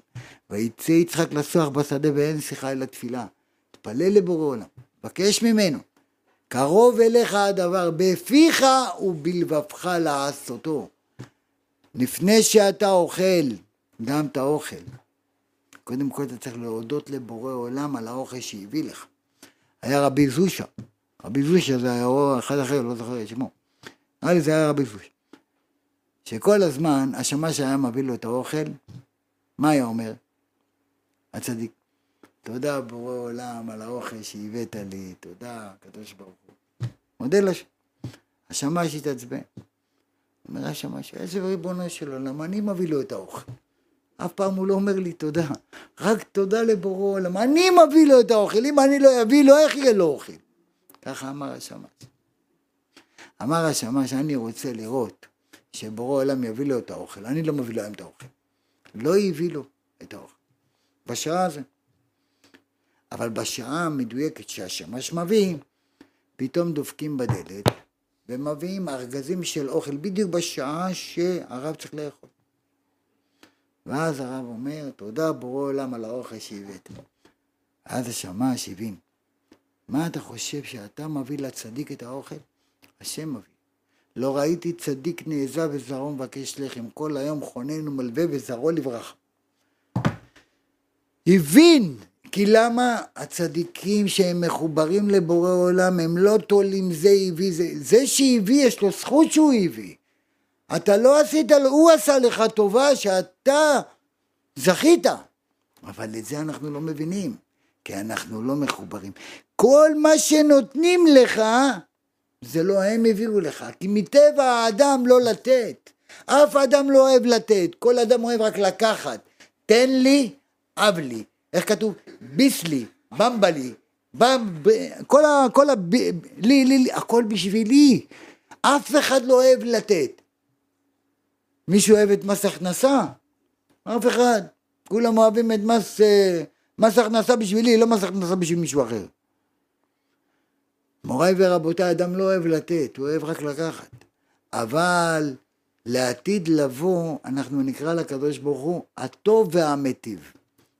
ויצא יצחק לסוח בשדה ואין שיחה אלא תפילה. תפלל לבורא עולם, בקש ממנו. קרוב אליך הדבר, בפיך ובלבבך לעשותו. לפני שאתה אוכל, גם את האוכל. קודם כל אתה צריך להודות לבורא עולם על האוכל שהביא לך. היה רבי זושה, רבי זושה זה היה אחד אחר, לא זוכר את שמו. נראה לי זה היה רבי זושה. שכל הזמן השמש היה מביא לו את האוכל, מה היה אומר? הצדיק. תודה בורא עולם על האוכל שהבאת לי, תודה, הקדוש ברוך הוא. מודה לשם. השמש התעצבן. אומר השמש, איזה ריבונו של עולם, אני מביא לו את האוכל. אף פעם הוא לא אומר לי תודה, רק תודה לבורא עולם. אני מביא לו את האוכל, אם אני לא אביא לו, איך יהיה לו אוכל? ככה אמר השמש. אמר השמש, אני רוצה לראות שבורא עולם יביא לו את האוכל, אני לא מביא לו היום את האוכל. לא הביא לו את האוכל. בשעה הזו. אבל בשעה המדויקת שהשמש מביא, פתאום דופקים בדלת ומביאים ארגזים של אוכל בדיוק בשעה שהרב צריך לאכול. ואז הרב אומר, תודה בורא עולם על האוכל שהבאת. אז השמש הבין, מה אתה חושב שאתה מביא לצדיק את האוכל? השם מביא. לא ראיתי צדיק נעזב וזרעו מבקש לחם, כל היום חונן ומלווה וזרעו לברכה. הבין כי למה הצדיקים שהם מחוברים לבורא עולם הם לא תולים זה הביא זה, זה שהביא יש לו זכות שהוא הביא. אתה לא עשית, הוא עשה לך טובה שאתה זכית. אבל את זה אנחנו לא מבינים, כי אנחנו לא מחוברים. כל מה שנותנים לך, זה לא הם הביאו לך, כי מטבע האדם לא לתת. אף אדם לא אוהב לתת, כל אדם אוהב רק לקחת. תן לי, אב לי. איך כתוב? ביסלי, במבלי, במב... כל ה... כל ה... לי, לי, לי, הכל בשבילי. אף אחד לא אוהב לתת. מישהו אוהב את מס הכנסה? אף אחד. כולם אוהבים את מס, אה, מס הכנסה בשבילי, לא מס הכנסה בשביל מישהו אחר. מוריי ורבותיי, אדם לא אוהב לתת, הוא אוהב רק לקחת. אבל לעתיד לבוא, אנחנו נקרא לקדוש ברוך הוא הטוב והמיטיב.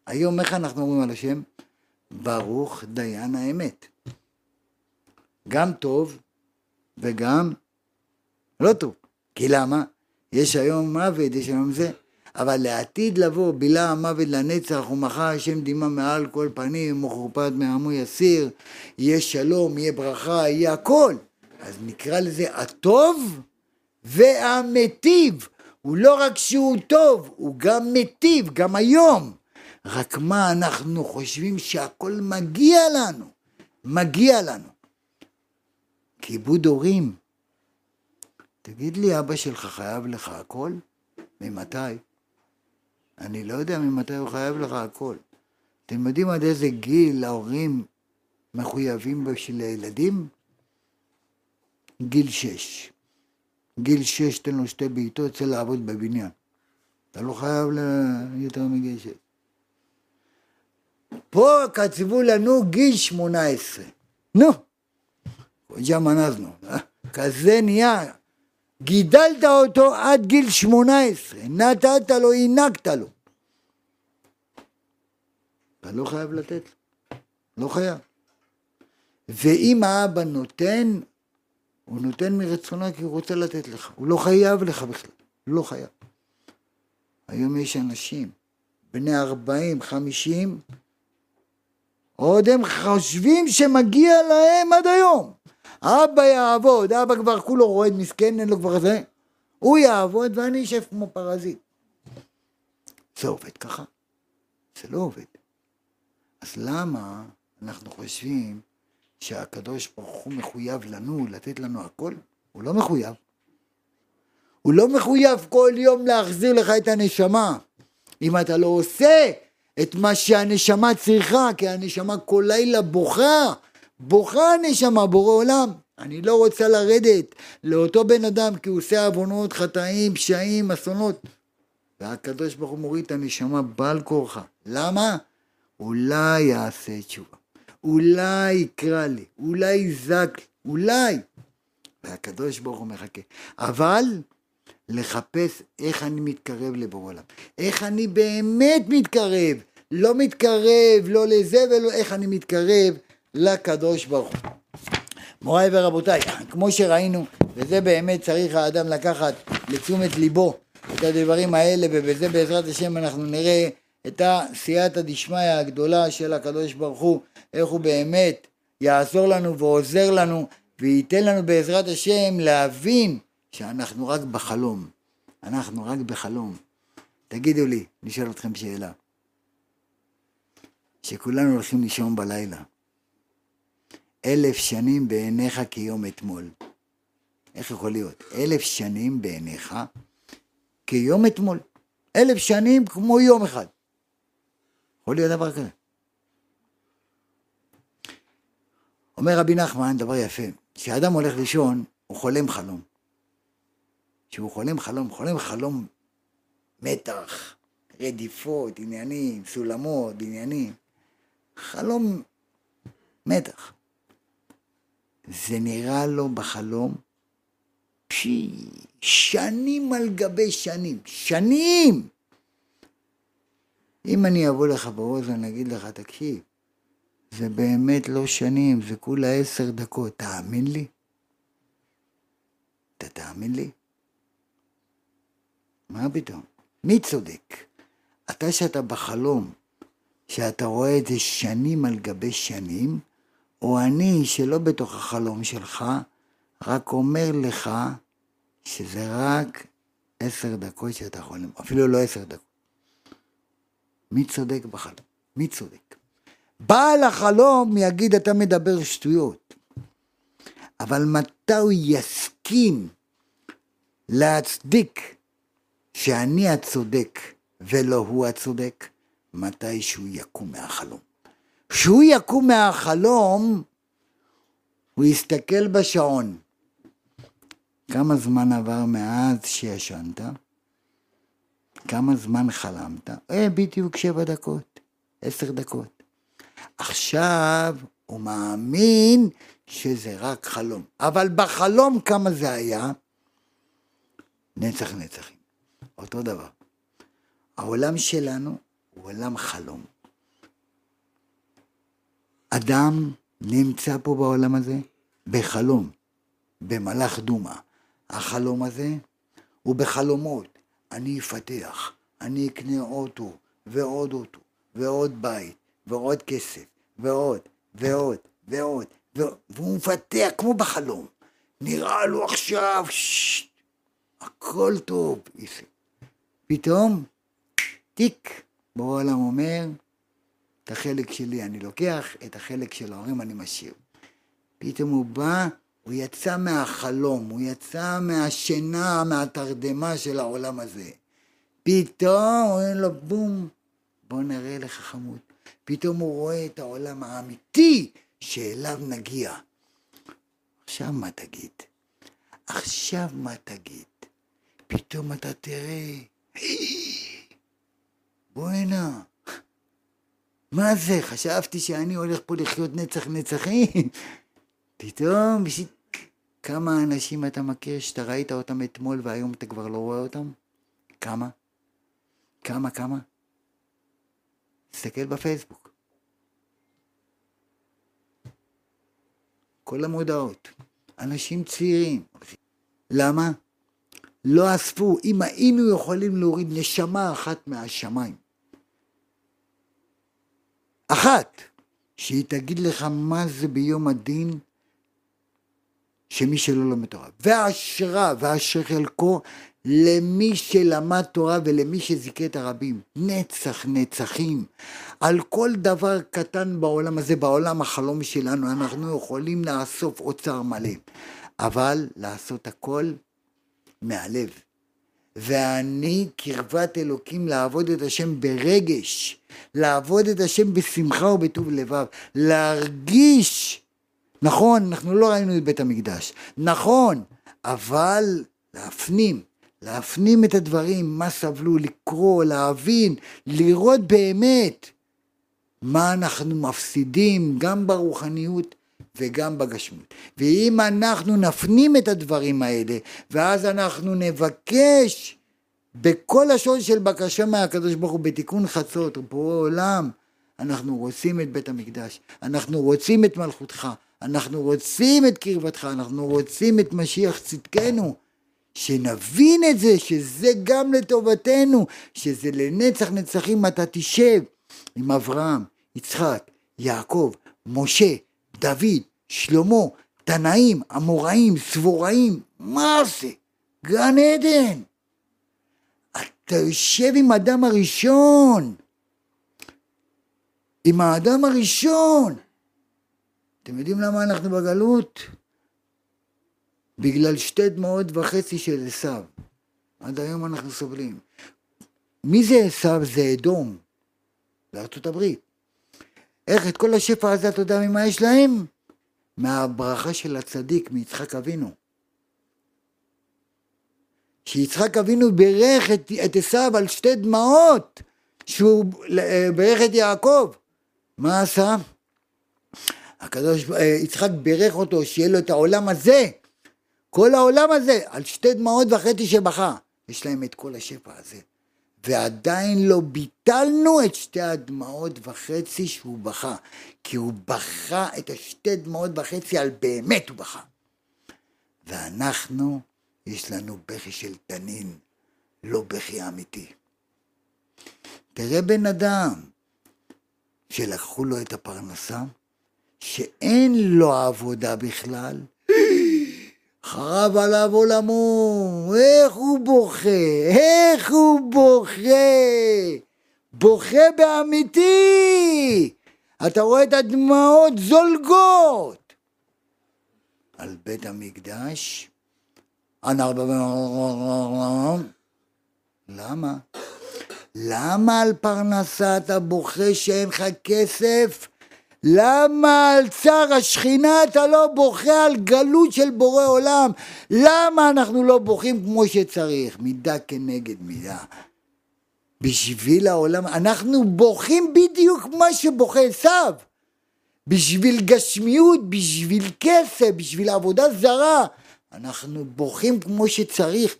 היום איך אנחנו אומרים על השם? ברוך דיין האמת. גם טוב וגם לא טוב. כי למה? יש היום מוות, יש היום זה. אבל לעתיד לבוא, בילה המוות לנצח, ומחר השם דימה מעל כל פנים, ומחורפת מעמו יסיר, יהיה שלום, יהיה ברכה, יהיה הכל. אז נקרא לזה הטוב והמיטיב. הוא לא רק שהוא טוב, הוא גם מיטיב, גם היום. רק מה אנחנו חושבים שהכל מגיע לנו, מגיע לנו. כיבוד הורים. תגיד לי, אבא שלך חייב לך הכל? ממתי? אני לא יודע ממתי הוא חייב לך הכל. אתם יודעים עד איזה גיל ההורים מחויבים בשביל הילדים? גיל שש. גיל שש תן לו שתי בעיטות, יוצא לעבוד בבניין. אתה לא חייב יותר מגיל שש. פה כתבו לנו גיל שמונה עשרה. נו, ג'מנזנו, אה? כזה נהיה. גידלת אותו עד גיל שמונה עשרה, נתת לו, הענקת לו. אתה לא חייב לתת לו, לא חייב. ואם האבא נותן, הוא נותן מרצונו כי הוא רוצה לתת לך, הוא לא חייב לך בכלל, לא חייב. היום יש אנשים, בני ארבעים, חמישים, עוד הם חושבים שמגיע להם עד היום. אבא יעבוד, אבא כבר כולו רועד מסכן, אין לו כבר זה. הוא יעבוד ואני אשב כמו פרזיט. זה עובד ככה? זה לא עובד. אז למה אנחנו חושבים שהקדוש ברוך הוא מחויב לנו לתת לנו הכל? הוא לא מחויב. הוא לא מחויב כל יום להחזיר לך את הנשמה. אם אתה לא עושה את מה שהנשמה צריכה, כי הנשמה כל לילה בוכה, בוכה הנשמה, בורא עולם. אני לא רוצה לרדת לאותו בן אדם כי הוא עושה עוונות, חטאים, פשעים, אסונות. והקדוש ברוך הוא מוריד את הנשמה בעל כורחה. למה? אולי יעשה תשובה. אולי יקרא לי, אולי יזק, אולי. והקדוש ברוך הוא מחכה. אבל לחפש איך אני מתקרב לבורא עולם. איך אני באמת מתקרב. לא מתקרב, לא לזה ולא איך אני מתקרב לקדוש ברוך הוא. מוריי ורבותיי, כמו שראינו, וזה באמת צריך האדם לקחת לתשומת ליבו את הדברים האלה, ובזה בעזרת השם אנחנו נראה את הסייעתא דשמיא הגדולה של הקדוש ברוך הוא, איך הוא באמת יעזור לנו ועוזר לנו, וייתן לנו בעזרת השם להבין שאנחנו רק בחלום. אנחנו רק בחלום. תגידו לי, אני אשאל אתכם שאלה. שכולנו הולכים לישון בלילה. אלף שנים בעיניך כיום אתמול. איך יכול להיות? אלף שנים בעיניך כיום אתמול. אלף שנים כמו יום אחד. יכול להיות דבר כזה. אומר רבי נחמן דבר יפה, כשאדם הולך לישון, הוא חולם חלום. כשהוא חולם חלום, חולם חלום מתח, רדיפות, עניינים, סולמות, עניינים. חלום מתח. זה נראה לו בחלום פשי, שנים על גבי שנים, שנים! אם אני אבוא לך באוזן, אגיד לך, תקשיב, זה באמת לא שנים, זה כולה עשר דקות, תאמין לי? אתה תאמין לי? מה פתאום? מי צודק? אתה שאתה בחלום, שאתה רואה את זה שנים על גבי שנים, או אני שלא בתוך החלום שלך, רק אומר לך שזה רק עשר דקות שאתה חולם, אפילו לא עשר דקות. מי צודק בחלום? מי צודק? בעל החלום יגיד אתה מדבר שטויות, אבל מתי הוא יסכים להצדיק שאני הצודק ולא הוא הצודק? מתי שהוא יקום מהחלום. כשהוא יקום מהחלום, הוא יסתכל בשעון. כמה זמן עבר מאז שישנת? כמה זמן חלמת? אה, בדיוק שבע דקות, עשר דקות. עכשיו הוא מאמין שזה רק חלום. אבל בחלום כמה זה היה? נצח נצחים. אותו דבר. העולם שלנו הוא עולם חלום. אדם נמצא פה בעולם הזה בחלום, במלאך דומא. החלום הזה הוא בחלומות. אני אפתח, אני אקנה אוטו, ועוד אוטו, ועוד בית, ועוד כסף, ועוד, ועוד, ועוד, ועוד, והוא מפתח כמו בחלום. נראה לו עכשיו, ששש, הכל טוב. פתאום, תיק, בעולם אומר, את החלק שלי אני לוקח, את החלק של ההורים אני משאיר. פתאום הוא בא, הוא יצא מהחלום, הוא יצא מהשינה, מהתרדמה של העולם הזה. פתאום הוא אומר לו בום, בוא נראה לך חמוד. פתאום הוא רואה את העולם האמיתי שאליו נגיע. עכשיו מה תגיד? עכשיו מה תגיד? פתאום אתה תראה, בוא הנה, מה זה? חשבתי שאני הולך פה לחיות נצח נצחים. פתאום, בשביל... כמה אנשים אתה מכיר שאתה ראית אותם אתמול והיום אתה כבר לא רואה אותם? כמה? כמה, כמה? תסתכל בפייסבוק. כל המודעות. אנשים צעירים. למה? לא אספו. אם היינו יכולים להוריד נשמה אחת מהשמיים, אחת, שהיא תגיד לך מה זה ביום הדין שמי שלא לומד תורה. והשראה ואשר חלקו למי שלמד תורה ולמי שזיכה את הרבים. נצח נצחים. על כל דבר קטן בעולם הזה, בעולם החלום שלנו, אנחנו יכולים לאסוף אוצר מלא. אבל לעשות הכל מהלב, ואני קרבת אלוקים לעבוד את השם ברגש, לעבוד את השם בשמחה ובטוב לבב, להרגיש, נכון, אנחנו לא ראינו את בית המקדש, נכון, אבל להפנים, להפנים את הדברים, מה סבלו, לקרוא, להבין, לראות באמת מה אנחנו מפסידים גם ברוחניות וגם בגשמיות. ואם אנחנו נפנים את הדברים האלה, ואז אנחנו נבקש בכל לשון של בקשה מהקדוש ברוך הוא בתיקון חצות, פה עולם, אנחנו רוצים את בית המקדש, אנחנו רוצים את מלכותך, אנחנו רוצים את קרבתך, אנחנו רוצים את משיח צדקנו. שנבין את זה, שזה גם לטובתנו, שזה לנצח נצחים אתה תשב עם אברהם, יצחק, יעקב, משה, דוד, שלמה, תנאים, אמוראים, סבוראים, מה זה? גן עדן. אתה יושב עם האדם הראשון, עם האדם הראשון. אתם יודעים למה אנחנו בגלות? בגלל שתי דמעות וחצי של עשיו. עד היום אנחנו סובלים. מי זה עשיו? זה אדום, בארצות הברית. איך את כל השפע הזה אתה יודע ממה יש להם? מהברכה של הצדיק, מיצחק אבינו. שיצחק אבינו בירך את עשיו על שתי דמעות, שהוא בירך את יעקב. מה עשה? הקדוש, אה, יצחק בירך אותו שיהיה לו את העולם הזה, כל העולם הזה, על שתי דמעות וחצי שבכה. יש להם את כל השפע הזה. ועדיין לא ביטלנו את שתי הדמעות וחצי שהוא בכה, כי הוא בכה את השתי דמעות וחצי על באמת הוא בכה. ואנחנו, יש לנו בכי של תנין, לא בכי אמיתי. תראה בן אדם שלקחו לו את הפרנסה, שאין לו עבודה בכלל, חרב עליו עולמו, איך הוא בוכה, איך הוא בוכה, בוכה באמיתי. אתה רואה את הדמעות זולגות על בית המקדש. למה? למה על פרנסה אתה בוכה שאין לך כסף? למה על צער השכינה אתה לא בוכה על גלות של בורא עולם? למה אנחנו לא בוכים כמו שצריך? מידה כנגד מידה. בשביל העולם, אנחנו בוכים בדיוק מה שבוכה עשיו. בשביל גשמיות, בשביל כסף, בשביל עבודה זרה. אנחנו בוכים כמו שצריך.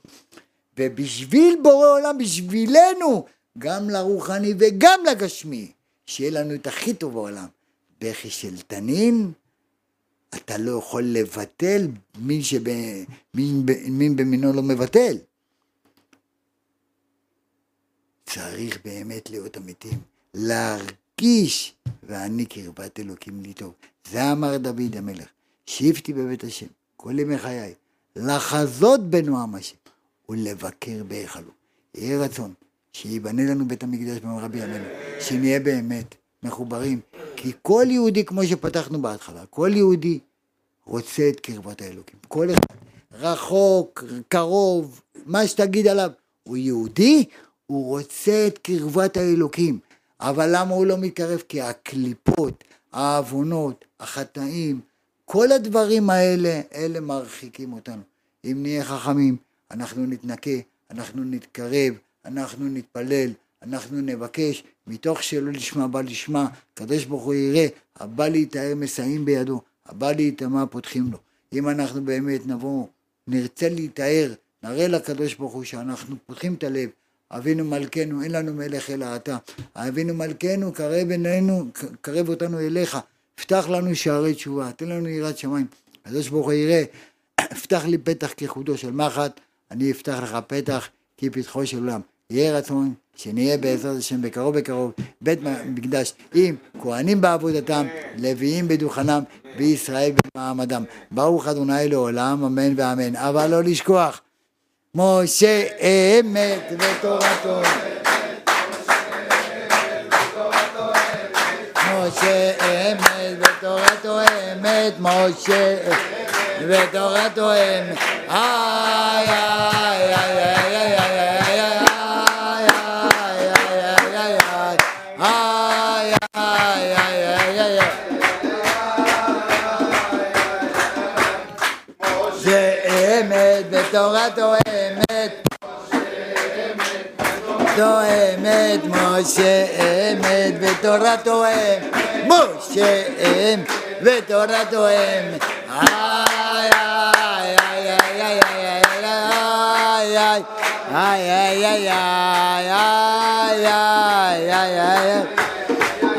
ובשביל בורא עולם, בשבילנו, גם לרוחני וגם לגשמי, שיהיה לנו את הכי טוב בעולם. בכי של תנין, אתה לא יכול לבטל, מין, שב, במינו לא מבטל. צריך באמת להיות אמיתים, להרגיש, ואני קרבת אלוקים לי טוב. זה אמר דוד המלך, שבתי בבית השם, כל ימי חיי, לחזות בנועם השם, ולבקר בהיכלו. יהי רצון שיבנה לנו בית המקדש במרבי ימינו, שנהיה באמת מחוברים כי כל יהודי, כמו שפתחנו בהתחלה, כל יהודי רוצה את קרבת האלוקים. כל אחד, רחוק, קרוב, מה שתגיד עליו, הוא יהודי, הוא רוצה את קרבת האלוקים. אבל למה הוא לא מתקרב? כי הקליפות, העוונות, החטאים, כל הדברים האלה, אלה מרחיקים אותנו. אם נהיה חכמים, אנחנו נתנקה, אנחנו נתקרב, אנחנו נתפלל, אנחנו נבקש, מתוך שלא לשמה בא לשמה, הקדוש ברוך הוא יראה, הבא להיטהר מסייעים בידו, הבא להיטמע פותחים לו. אם אנחנו באמת נבוא, נרצה להיטהר, נראה לקדוש ברוך הוא שאנחנו פותחים את הלב, אבינו מלכנו, אין לנו מלך אלא אתה. אבינו מלכנו, קרב עינינו, קרב אותנו אליך, פתח לנו שערי תשובה, תן לנו יראת שמיים. הקדוש ברוך הוא יראה, פתח לי פתח כחודו של מחט, אני אפתח לך פתח כפתחו של עולם. יהי רצון שנהיה בעזרת השם בקרוב בקרוב בית מקדש עם כהנים בעבודתם, לוויים בדוכנם, וישראל במעמדם. ברוך אדוני לעולם, אמן ואמן. אבל לא לשכוח, משה אמת ותורתו. משה אמת ותורתו אמת, משה ותורתו אמת. איי איי איי בתורה תואמת תואמת משה אמת ותורה תואם משה אמת ותורה תואם איי איי איי איי איי איי איי איי איי איי איי איי איי איי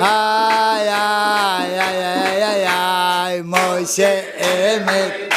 איי איי איי איי איי משה אמת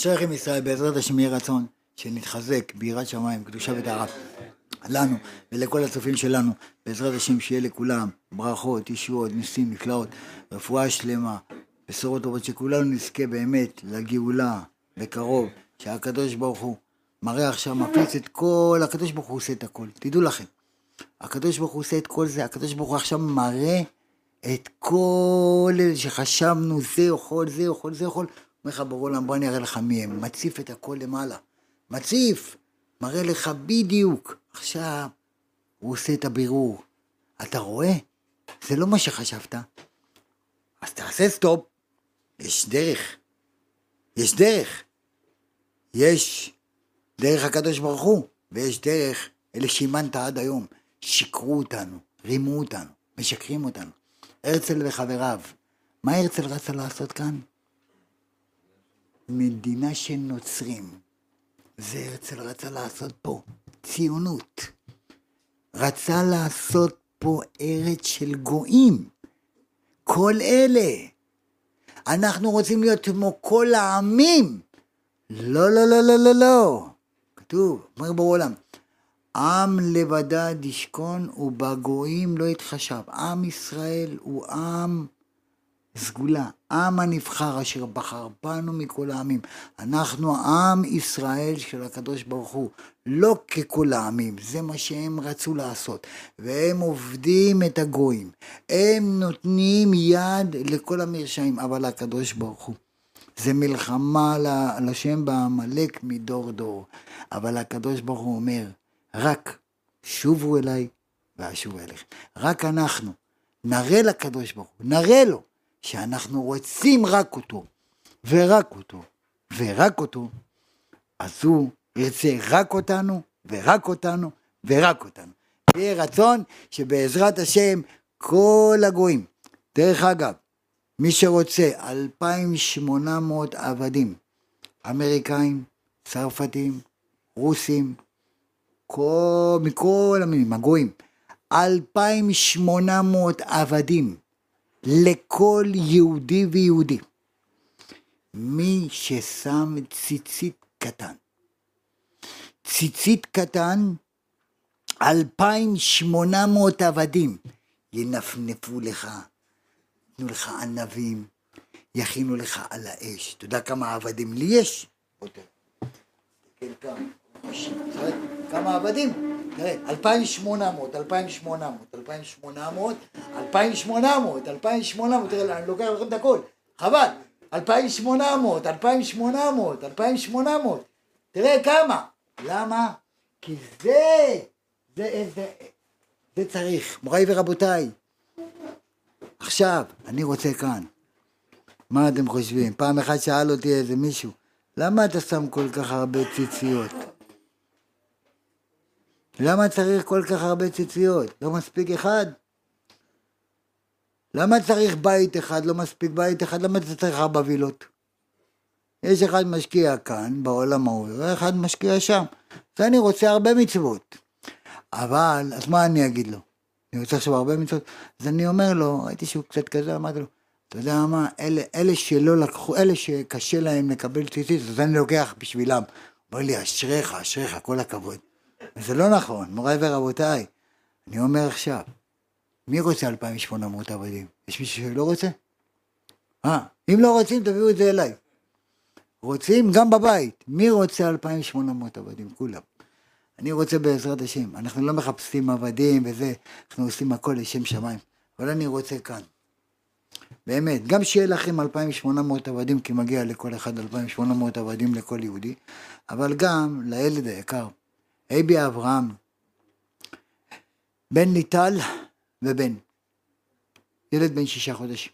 אשריכם ישראל, בעזרת השם יהיה רצון שנתחזק ביראת שמיים, קדושה וטהרה. לנו ולכל הצופים שלנו, בעזרת השם שיהיה לכולם ברכות, ישועות, ניסים, נפלאות, רפואה שלמה, בשורות טובות, שכולנו נזכה באמת לגאולה בקרוב, שהקדוש ברוך הוא מראה עכשיו, מפיץ את כל, הקדוש ברוך הוא עושה את הכל, תדעו לכם, הקדוש ברוך הוא עושה את כל זה, הקדוש ברוך הוא עכשיו מראה את כל אלה שחשבנו זה יכול, זה יכול, זה יכול, אומר לך ברור עולם, בוא אני אראה לך מי הם, מציף את הכל למעלה, מציף, מראה לך בדיוק. עכשיו, הוא עושה את הבירור. אתה רואה? זה לא מה שחשבת. אז תעשה סטופ. יש דרך. יש דרך. יש דרך הקדוש ברוך הוא, ויש דרך אלה שאימנת עד היום. שיקרו אותנו, רימו אותנו, משקרים אותנו. הרצל וחבריו, מה הרצל רצה לעשות כאן? מדינה של נוצרים. זה הרצל רצה לעשות פה, ציונות. רצה לעשות פה ארץ של גויים. כל אלה. אנחנו רוצים להיות כמו כל העמים. לא, לא, לא, לא, לא, לא. כתוב, אומר בעולם, עם לבדד ישכון ובגויים לא יתחשב. עם ישראל הוא עם סגולה, עם הנבחר אשר בחר בנו מכל העמים. אנחנו עם ישראל של הקדוש ברוך הוא, לא ככל העמים, זה מה שהם רצו לעשות. והם עובדים את הגויים, הם נותנים יד לכל המרשעים, אבל הקדוש ברוך הוא. זה מלחמה לשם בעמלק מדור דור. אבל הקדוש ברוך הוא אומר, רק שובו אליי ואשוב אליכם. רק אנחנו נראה לקדוש ברוך הוא, נראה לו. שאנחנו רוצים רק אותו, ורק אותו, ורק אותו, אז הוא ירצה רק אותנו, ורק אותנו, ורק אותנו. יהיה רצון שבעזרת השם כל הגויים, דרך אגב, מי שרוצה 2,800 עבדים, אמריקאים, צרפתים, רוסים, כל, מכל המינים, הגויים, 2,800 עבדים לכל יהודי ויהודי. מי ששם ציצית קטן, ציצית קטן, 2,800 עבדים ינפנפו לך, יתנו לך ענבים, יכינו לך על האש. אתה יודע כמה עבדים לי יש? כמה עבדים? תראה, 2,800, 2,800, 2,800, 2,800, 2,800, תראה, אני לוקח לכם את הכל, חבל, 2,800, 2,800, 2,800, תראה כמה, למה? כי זה, זה, זה, זה צריך, מוריי ורבותיי, עכשיו, אני רוצה כאן, מה אתם חושבים? פעם אחת שאל אותי איזה מישהו, למה אתה שם כל כך הרבה ציציות? למה צריך כל כך הרבה ציציות? לא מספיק אחד? למה צריך בית אחד? לא מספיק בית אחד? למה אתה צריך ארבע וילות? יש אחד משקיע כאן, בעולם ההוא, ואחד משקיע שם. אז אני רוצה הרבה מצוות. אבל, אז מה אני אגיד לו? אני רוצה עכשיו הרבה מצוות? אז אני אומר לו, ראיתי שהוא קצת כזה, אמרתי לו, אתה יודע מה, אלה, אלה שלא לקחו, אלה שקשה להם לקבל ציצית, אז אני לוקח בשבילם. אומר לי, אשריך, אשריך, כל הכבוד. זה לא נכון, מוריי ורבותיי. אני אומר עכשיו, מי רוצה 2,800 עבדים? יש מישהו שלא רוצה? אה, אם לא רוצים תביאו את זה אליי. רוצים גם בבית. מי רוצה 2,800 עבדים? כולם. אני רוצה בעזרת השם. אנחנו לא מחפשים עבדים וזה, אנחנו עושים הכל לשם שמיים. אבל אני רוצה כאן. באמת, גם שיהיה לכם 2,800 עבדים, כי מגיע לכל אחד 2,800 עבדים לכל יהודי, אבל גם לילד היקר, אייבי אברהם, בן ליטל ובן, ילד בן שישה חודשים,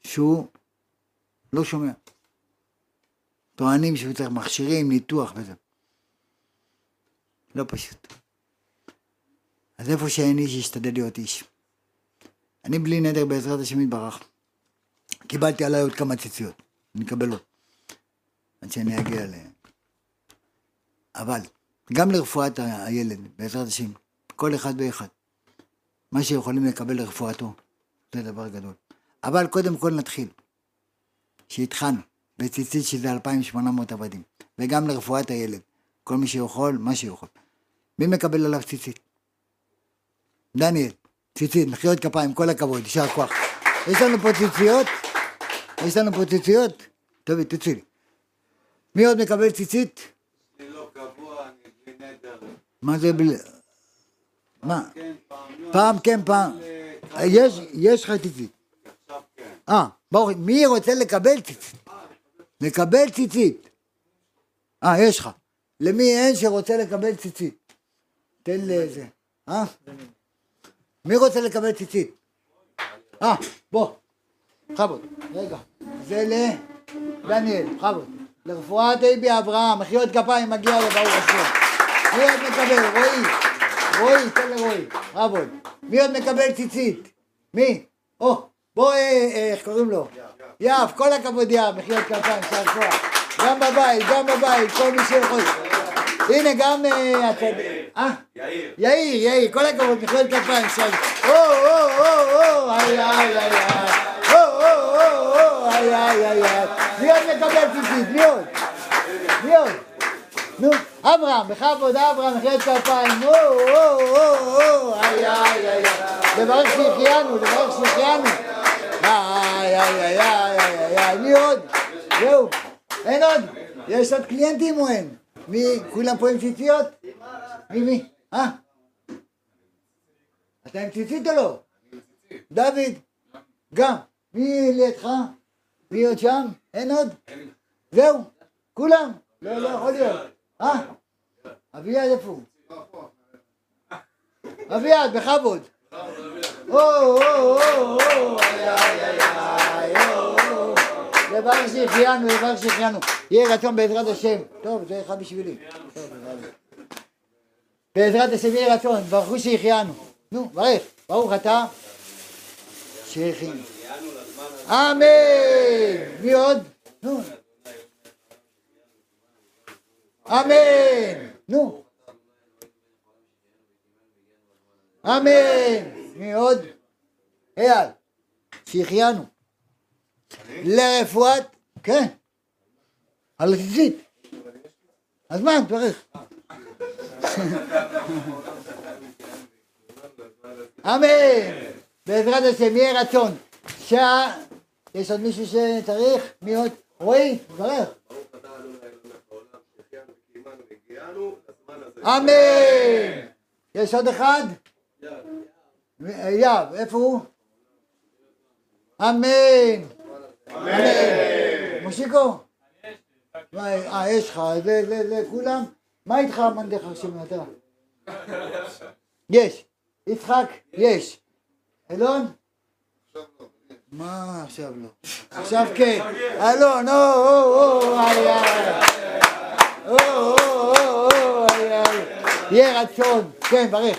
שהוא לא שומע. טוענים שהוא צריך מכשירים, ניתוח וזה. לא פשוט. אז איפה שאין איש, ישתדל להיות איש. אני בלי נדר בעזרת השם יתברך. קיבלתי עליי עוד כמה ציציות, אני אקבל עוד. עד שאני אגיע ל... אבל, גם לרפואת הילד, בעזרת השם, כל אחד ואחד. מה שיכולים לקבל לרפואתו, זה דבר גדול. אבל קודם כל נתחיל. שהתחלנו בציצית שזה 2,800 עבדים, וגם לרפואת הילד. כל מי שיכול, מה שיכול. מי מקבל עליו ציצית? דניאל, ציצית, מחיאות כפיים, כל הכבוד, יישר כוח. יש לנו פה ציציות? יש לנו פה ציציות? טובי, תצאי. מי עוד מקבל ציצית? מה זה בלי... מה? כן, פעם לא. פעם כן, פעם... יש, יש לך ציצית. כן. אה, ברוך, מי רוצה לקבל ציצית? לקבל ציצית. אה, יש לך. למי אין שרוצה לקבל ציצית? תן לזה. אה? מי רוצה לקבל ציצית? אה, בוא. בכבוד. רגע. זה לדניאל, בכבוד. לרפואת אייבי אברהם, מחיאות כפיים מגיע לברוך השם. מי עוד מקבל? רועי. רועי, תן לרועי. בכבוד. מי עוד מקבל ציצית? מי? או, בוא, אה, אה, איך קוראים לו? יהב, כל הכבוד יהב, מחיאות כפיים, שר כוח. גם בבית, גם בבית, כל מי שיכול. הנה גם אה? יאיר. יאיר, יאיר, כל הכבוד, מחיאות כפיים, שר... או, או, או, או, איי, איי, איי. או, או, או, או, איי, איי, איי. מי עוד מקבל ציצית? מי עוד? מי עוד? נו, אברהם, בכבוד אברהם, מחיאות כפיים, או, או, או, או, איי, איי, איי. לברך שהחיינו, לברך שהחיינו. איי, איי, איי, איי, איי, איי, מי עוד? זהו, אין עוד? יש עוד קליינטים או אין? מי, כולם פה עם ציציות? מי, מי? אה? אתה עם ציצית או לא? דוד? גם. מי לידך? מי עוד שם? אין עוד? זהו? כולם? לא, לא יכול להיות. אה? אביעד איפה הוא? אביעד, בכבוד. או, או, או, או, איי, איי, איי, או. לברך שהחיינו, לברך שהחיינו. יהי רצון בעזרת השם. טוב, זה אחד בשבילי. בעזרת השם יהי רצון, ברכו שהחיינו. נו, ברך. ברוך אתה שהחיינו. אמן! מי עוד? נו. אמן! נו. אמן! מי עוד? אייל. שהחיינו. לרפואת, כן, על הציצית. אז מה, תברך. אמן. בעזרת השם יהיה רצון. שעה, יש עוד מישהו שצריך? מי עוד? רועי, תברך. אמן. יש עוד אחד? יב, איפה הוא? אמן. אמן. מושיקו? מה, אה, יש לך, לכולם? מה איתך המנדך שם אתה? יש. יצחק? יש. אלון? מה עכשיו לא? עכשיו כן. אלון, או, או, או. או, או. יהיה רצון. כן, ברך.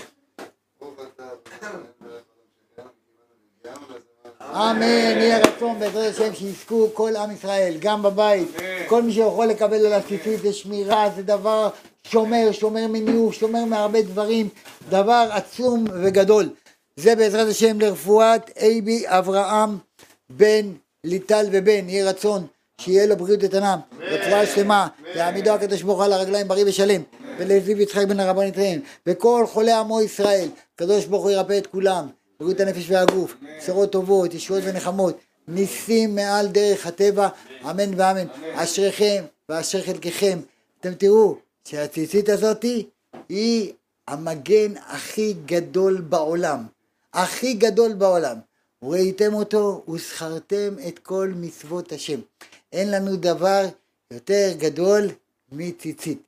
אמן, יהיה רצון בעזרת השם שיזכו כל עם ישראל, גם בבית, כל מי שיכול לקבל על הציצית זה שמירה, זה דבר שומר, שומר מניוף, שומר מהרבה דברים, דבר עצום וגדול. זה בעזרת השם לרפואת אייבי אברהם בן ליטל ובן, יהיה רצון שיהיה לו בריאות איתנה, רפואה שלמה, יעמידו הקדוש ברוך הוא על הרגליים בריא ושלם, ולזיו יצחק בן הרבנית ראם, וכל חולי עמו ישראל, הקדוש ברוך הוא ירפא את כולם, בריאות הנפש והגוף, בשורות טובות, ישועות ונחמות, ניסים מעל דרך הטבע, אמן ואמן. אשריכם ואשר חלקכם. אתם תראו שהציצית הזאתי היא המגן הכי גדול בעולם, הכי גדול בעולם. וראיתם אותו וזכרתם את כל מצוות השם. אין לנו דבר יותר גדול מציצית.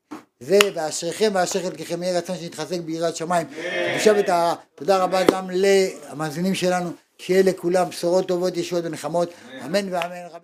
זה ואשריכם ואשר חלקכם יהיה רצון שנתחזק ביראת שמיים. קדושה וטהרה. תודה רבה גם למאזינים שלנו, שיהיה לכולם בשורות טובות, ישועות ונחמות. אמן ואמן.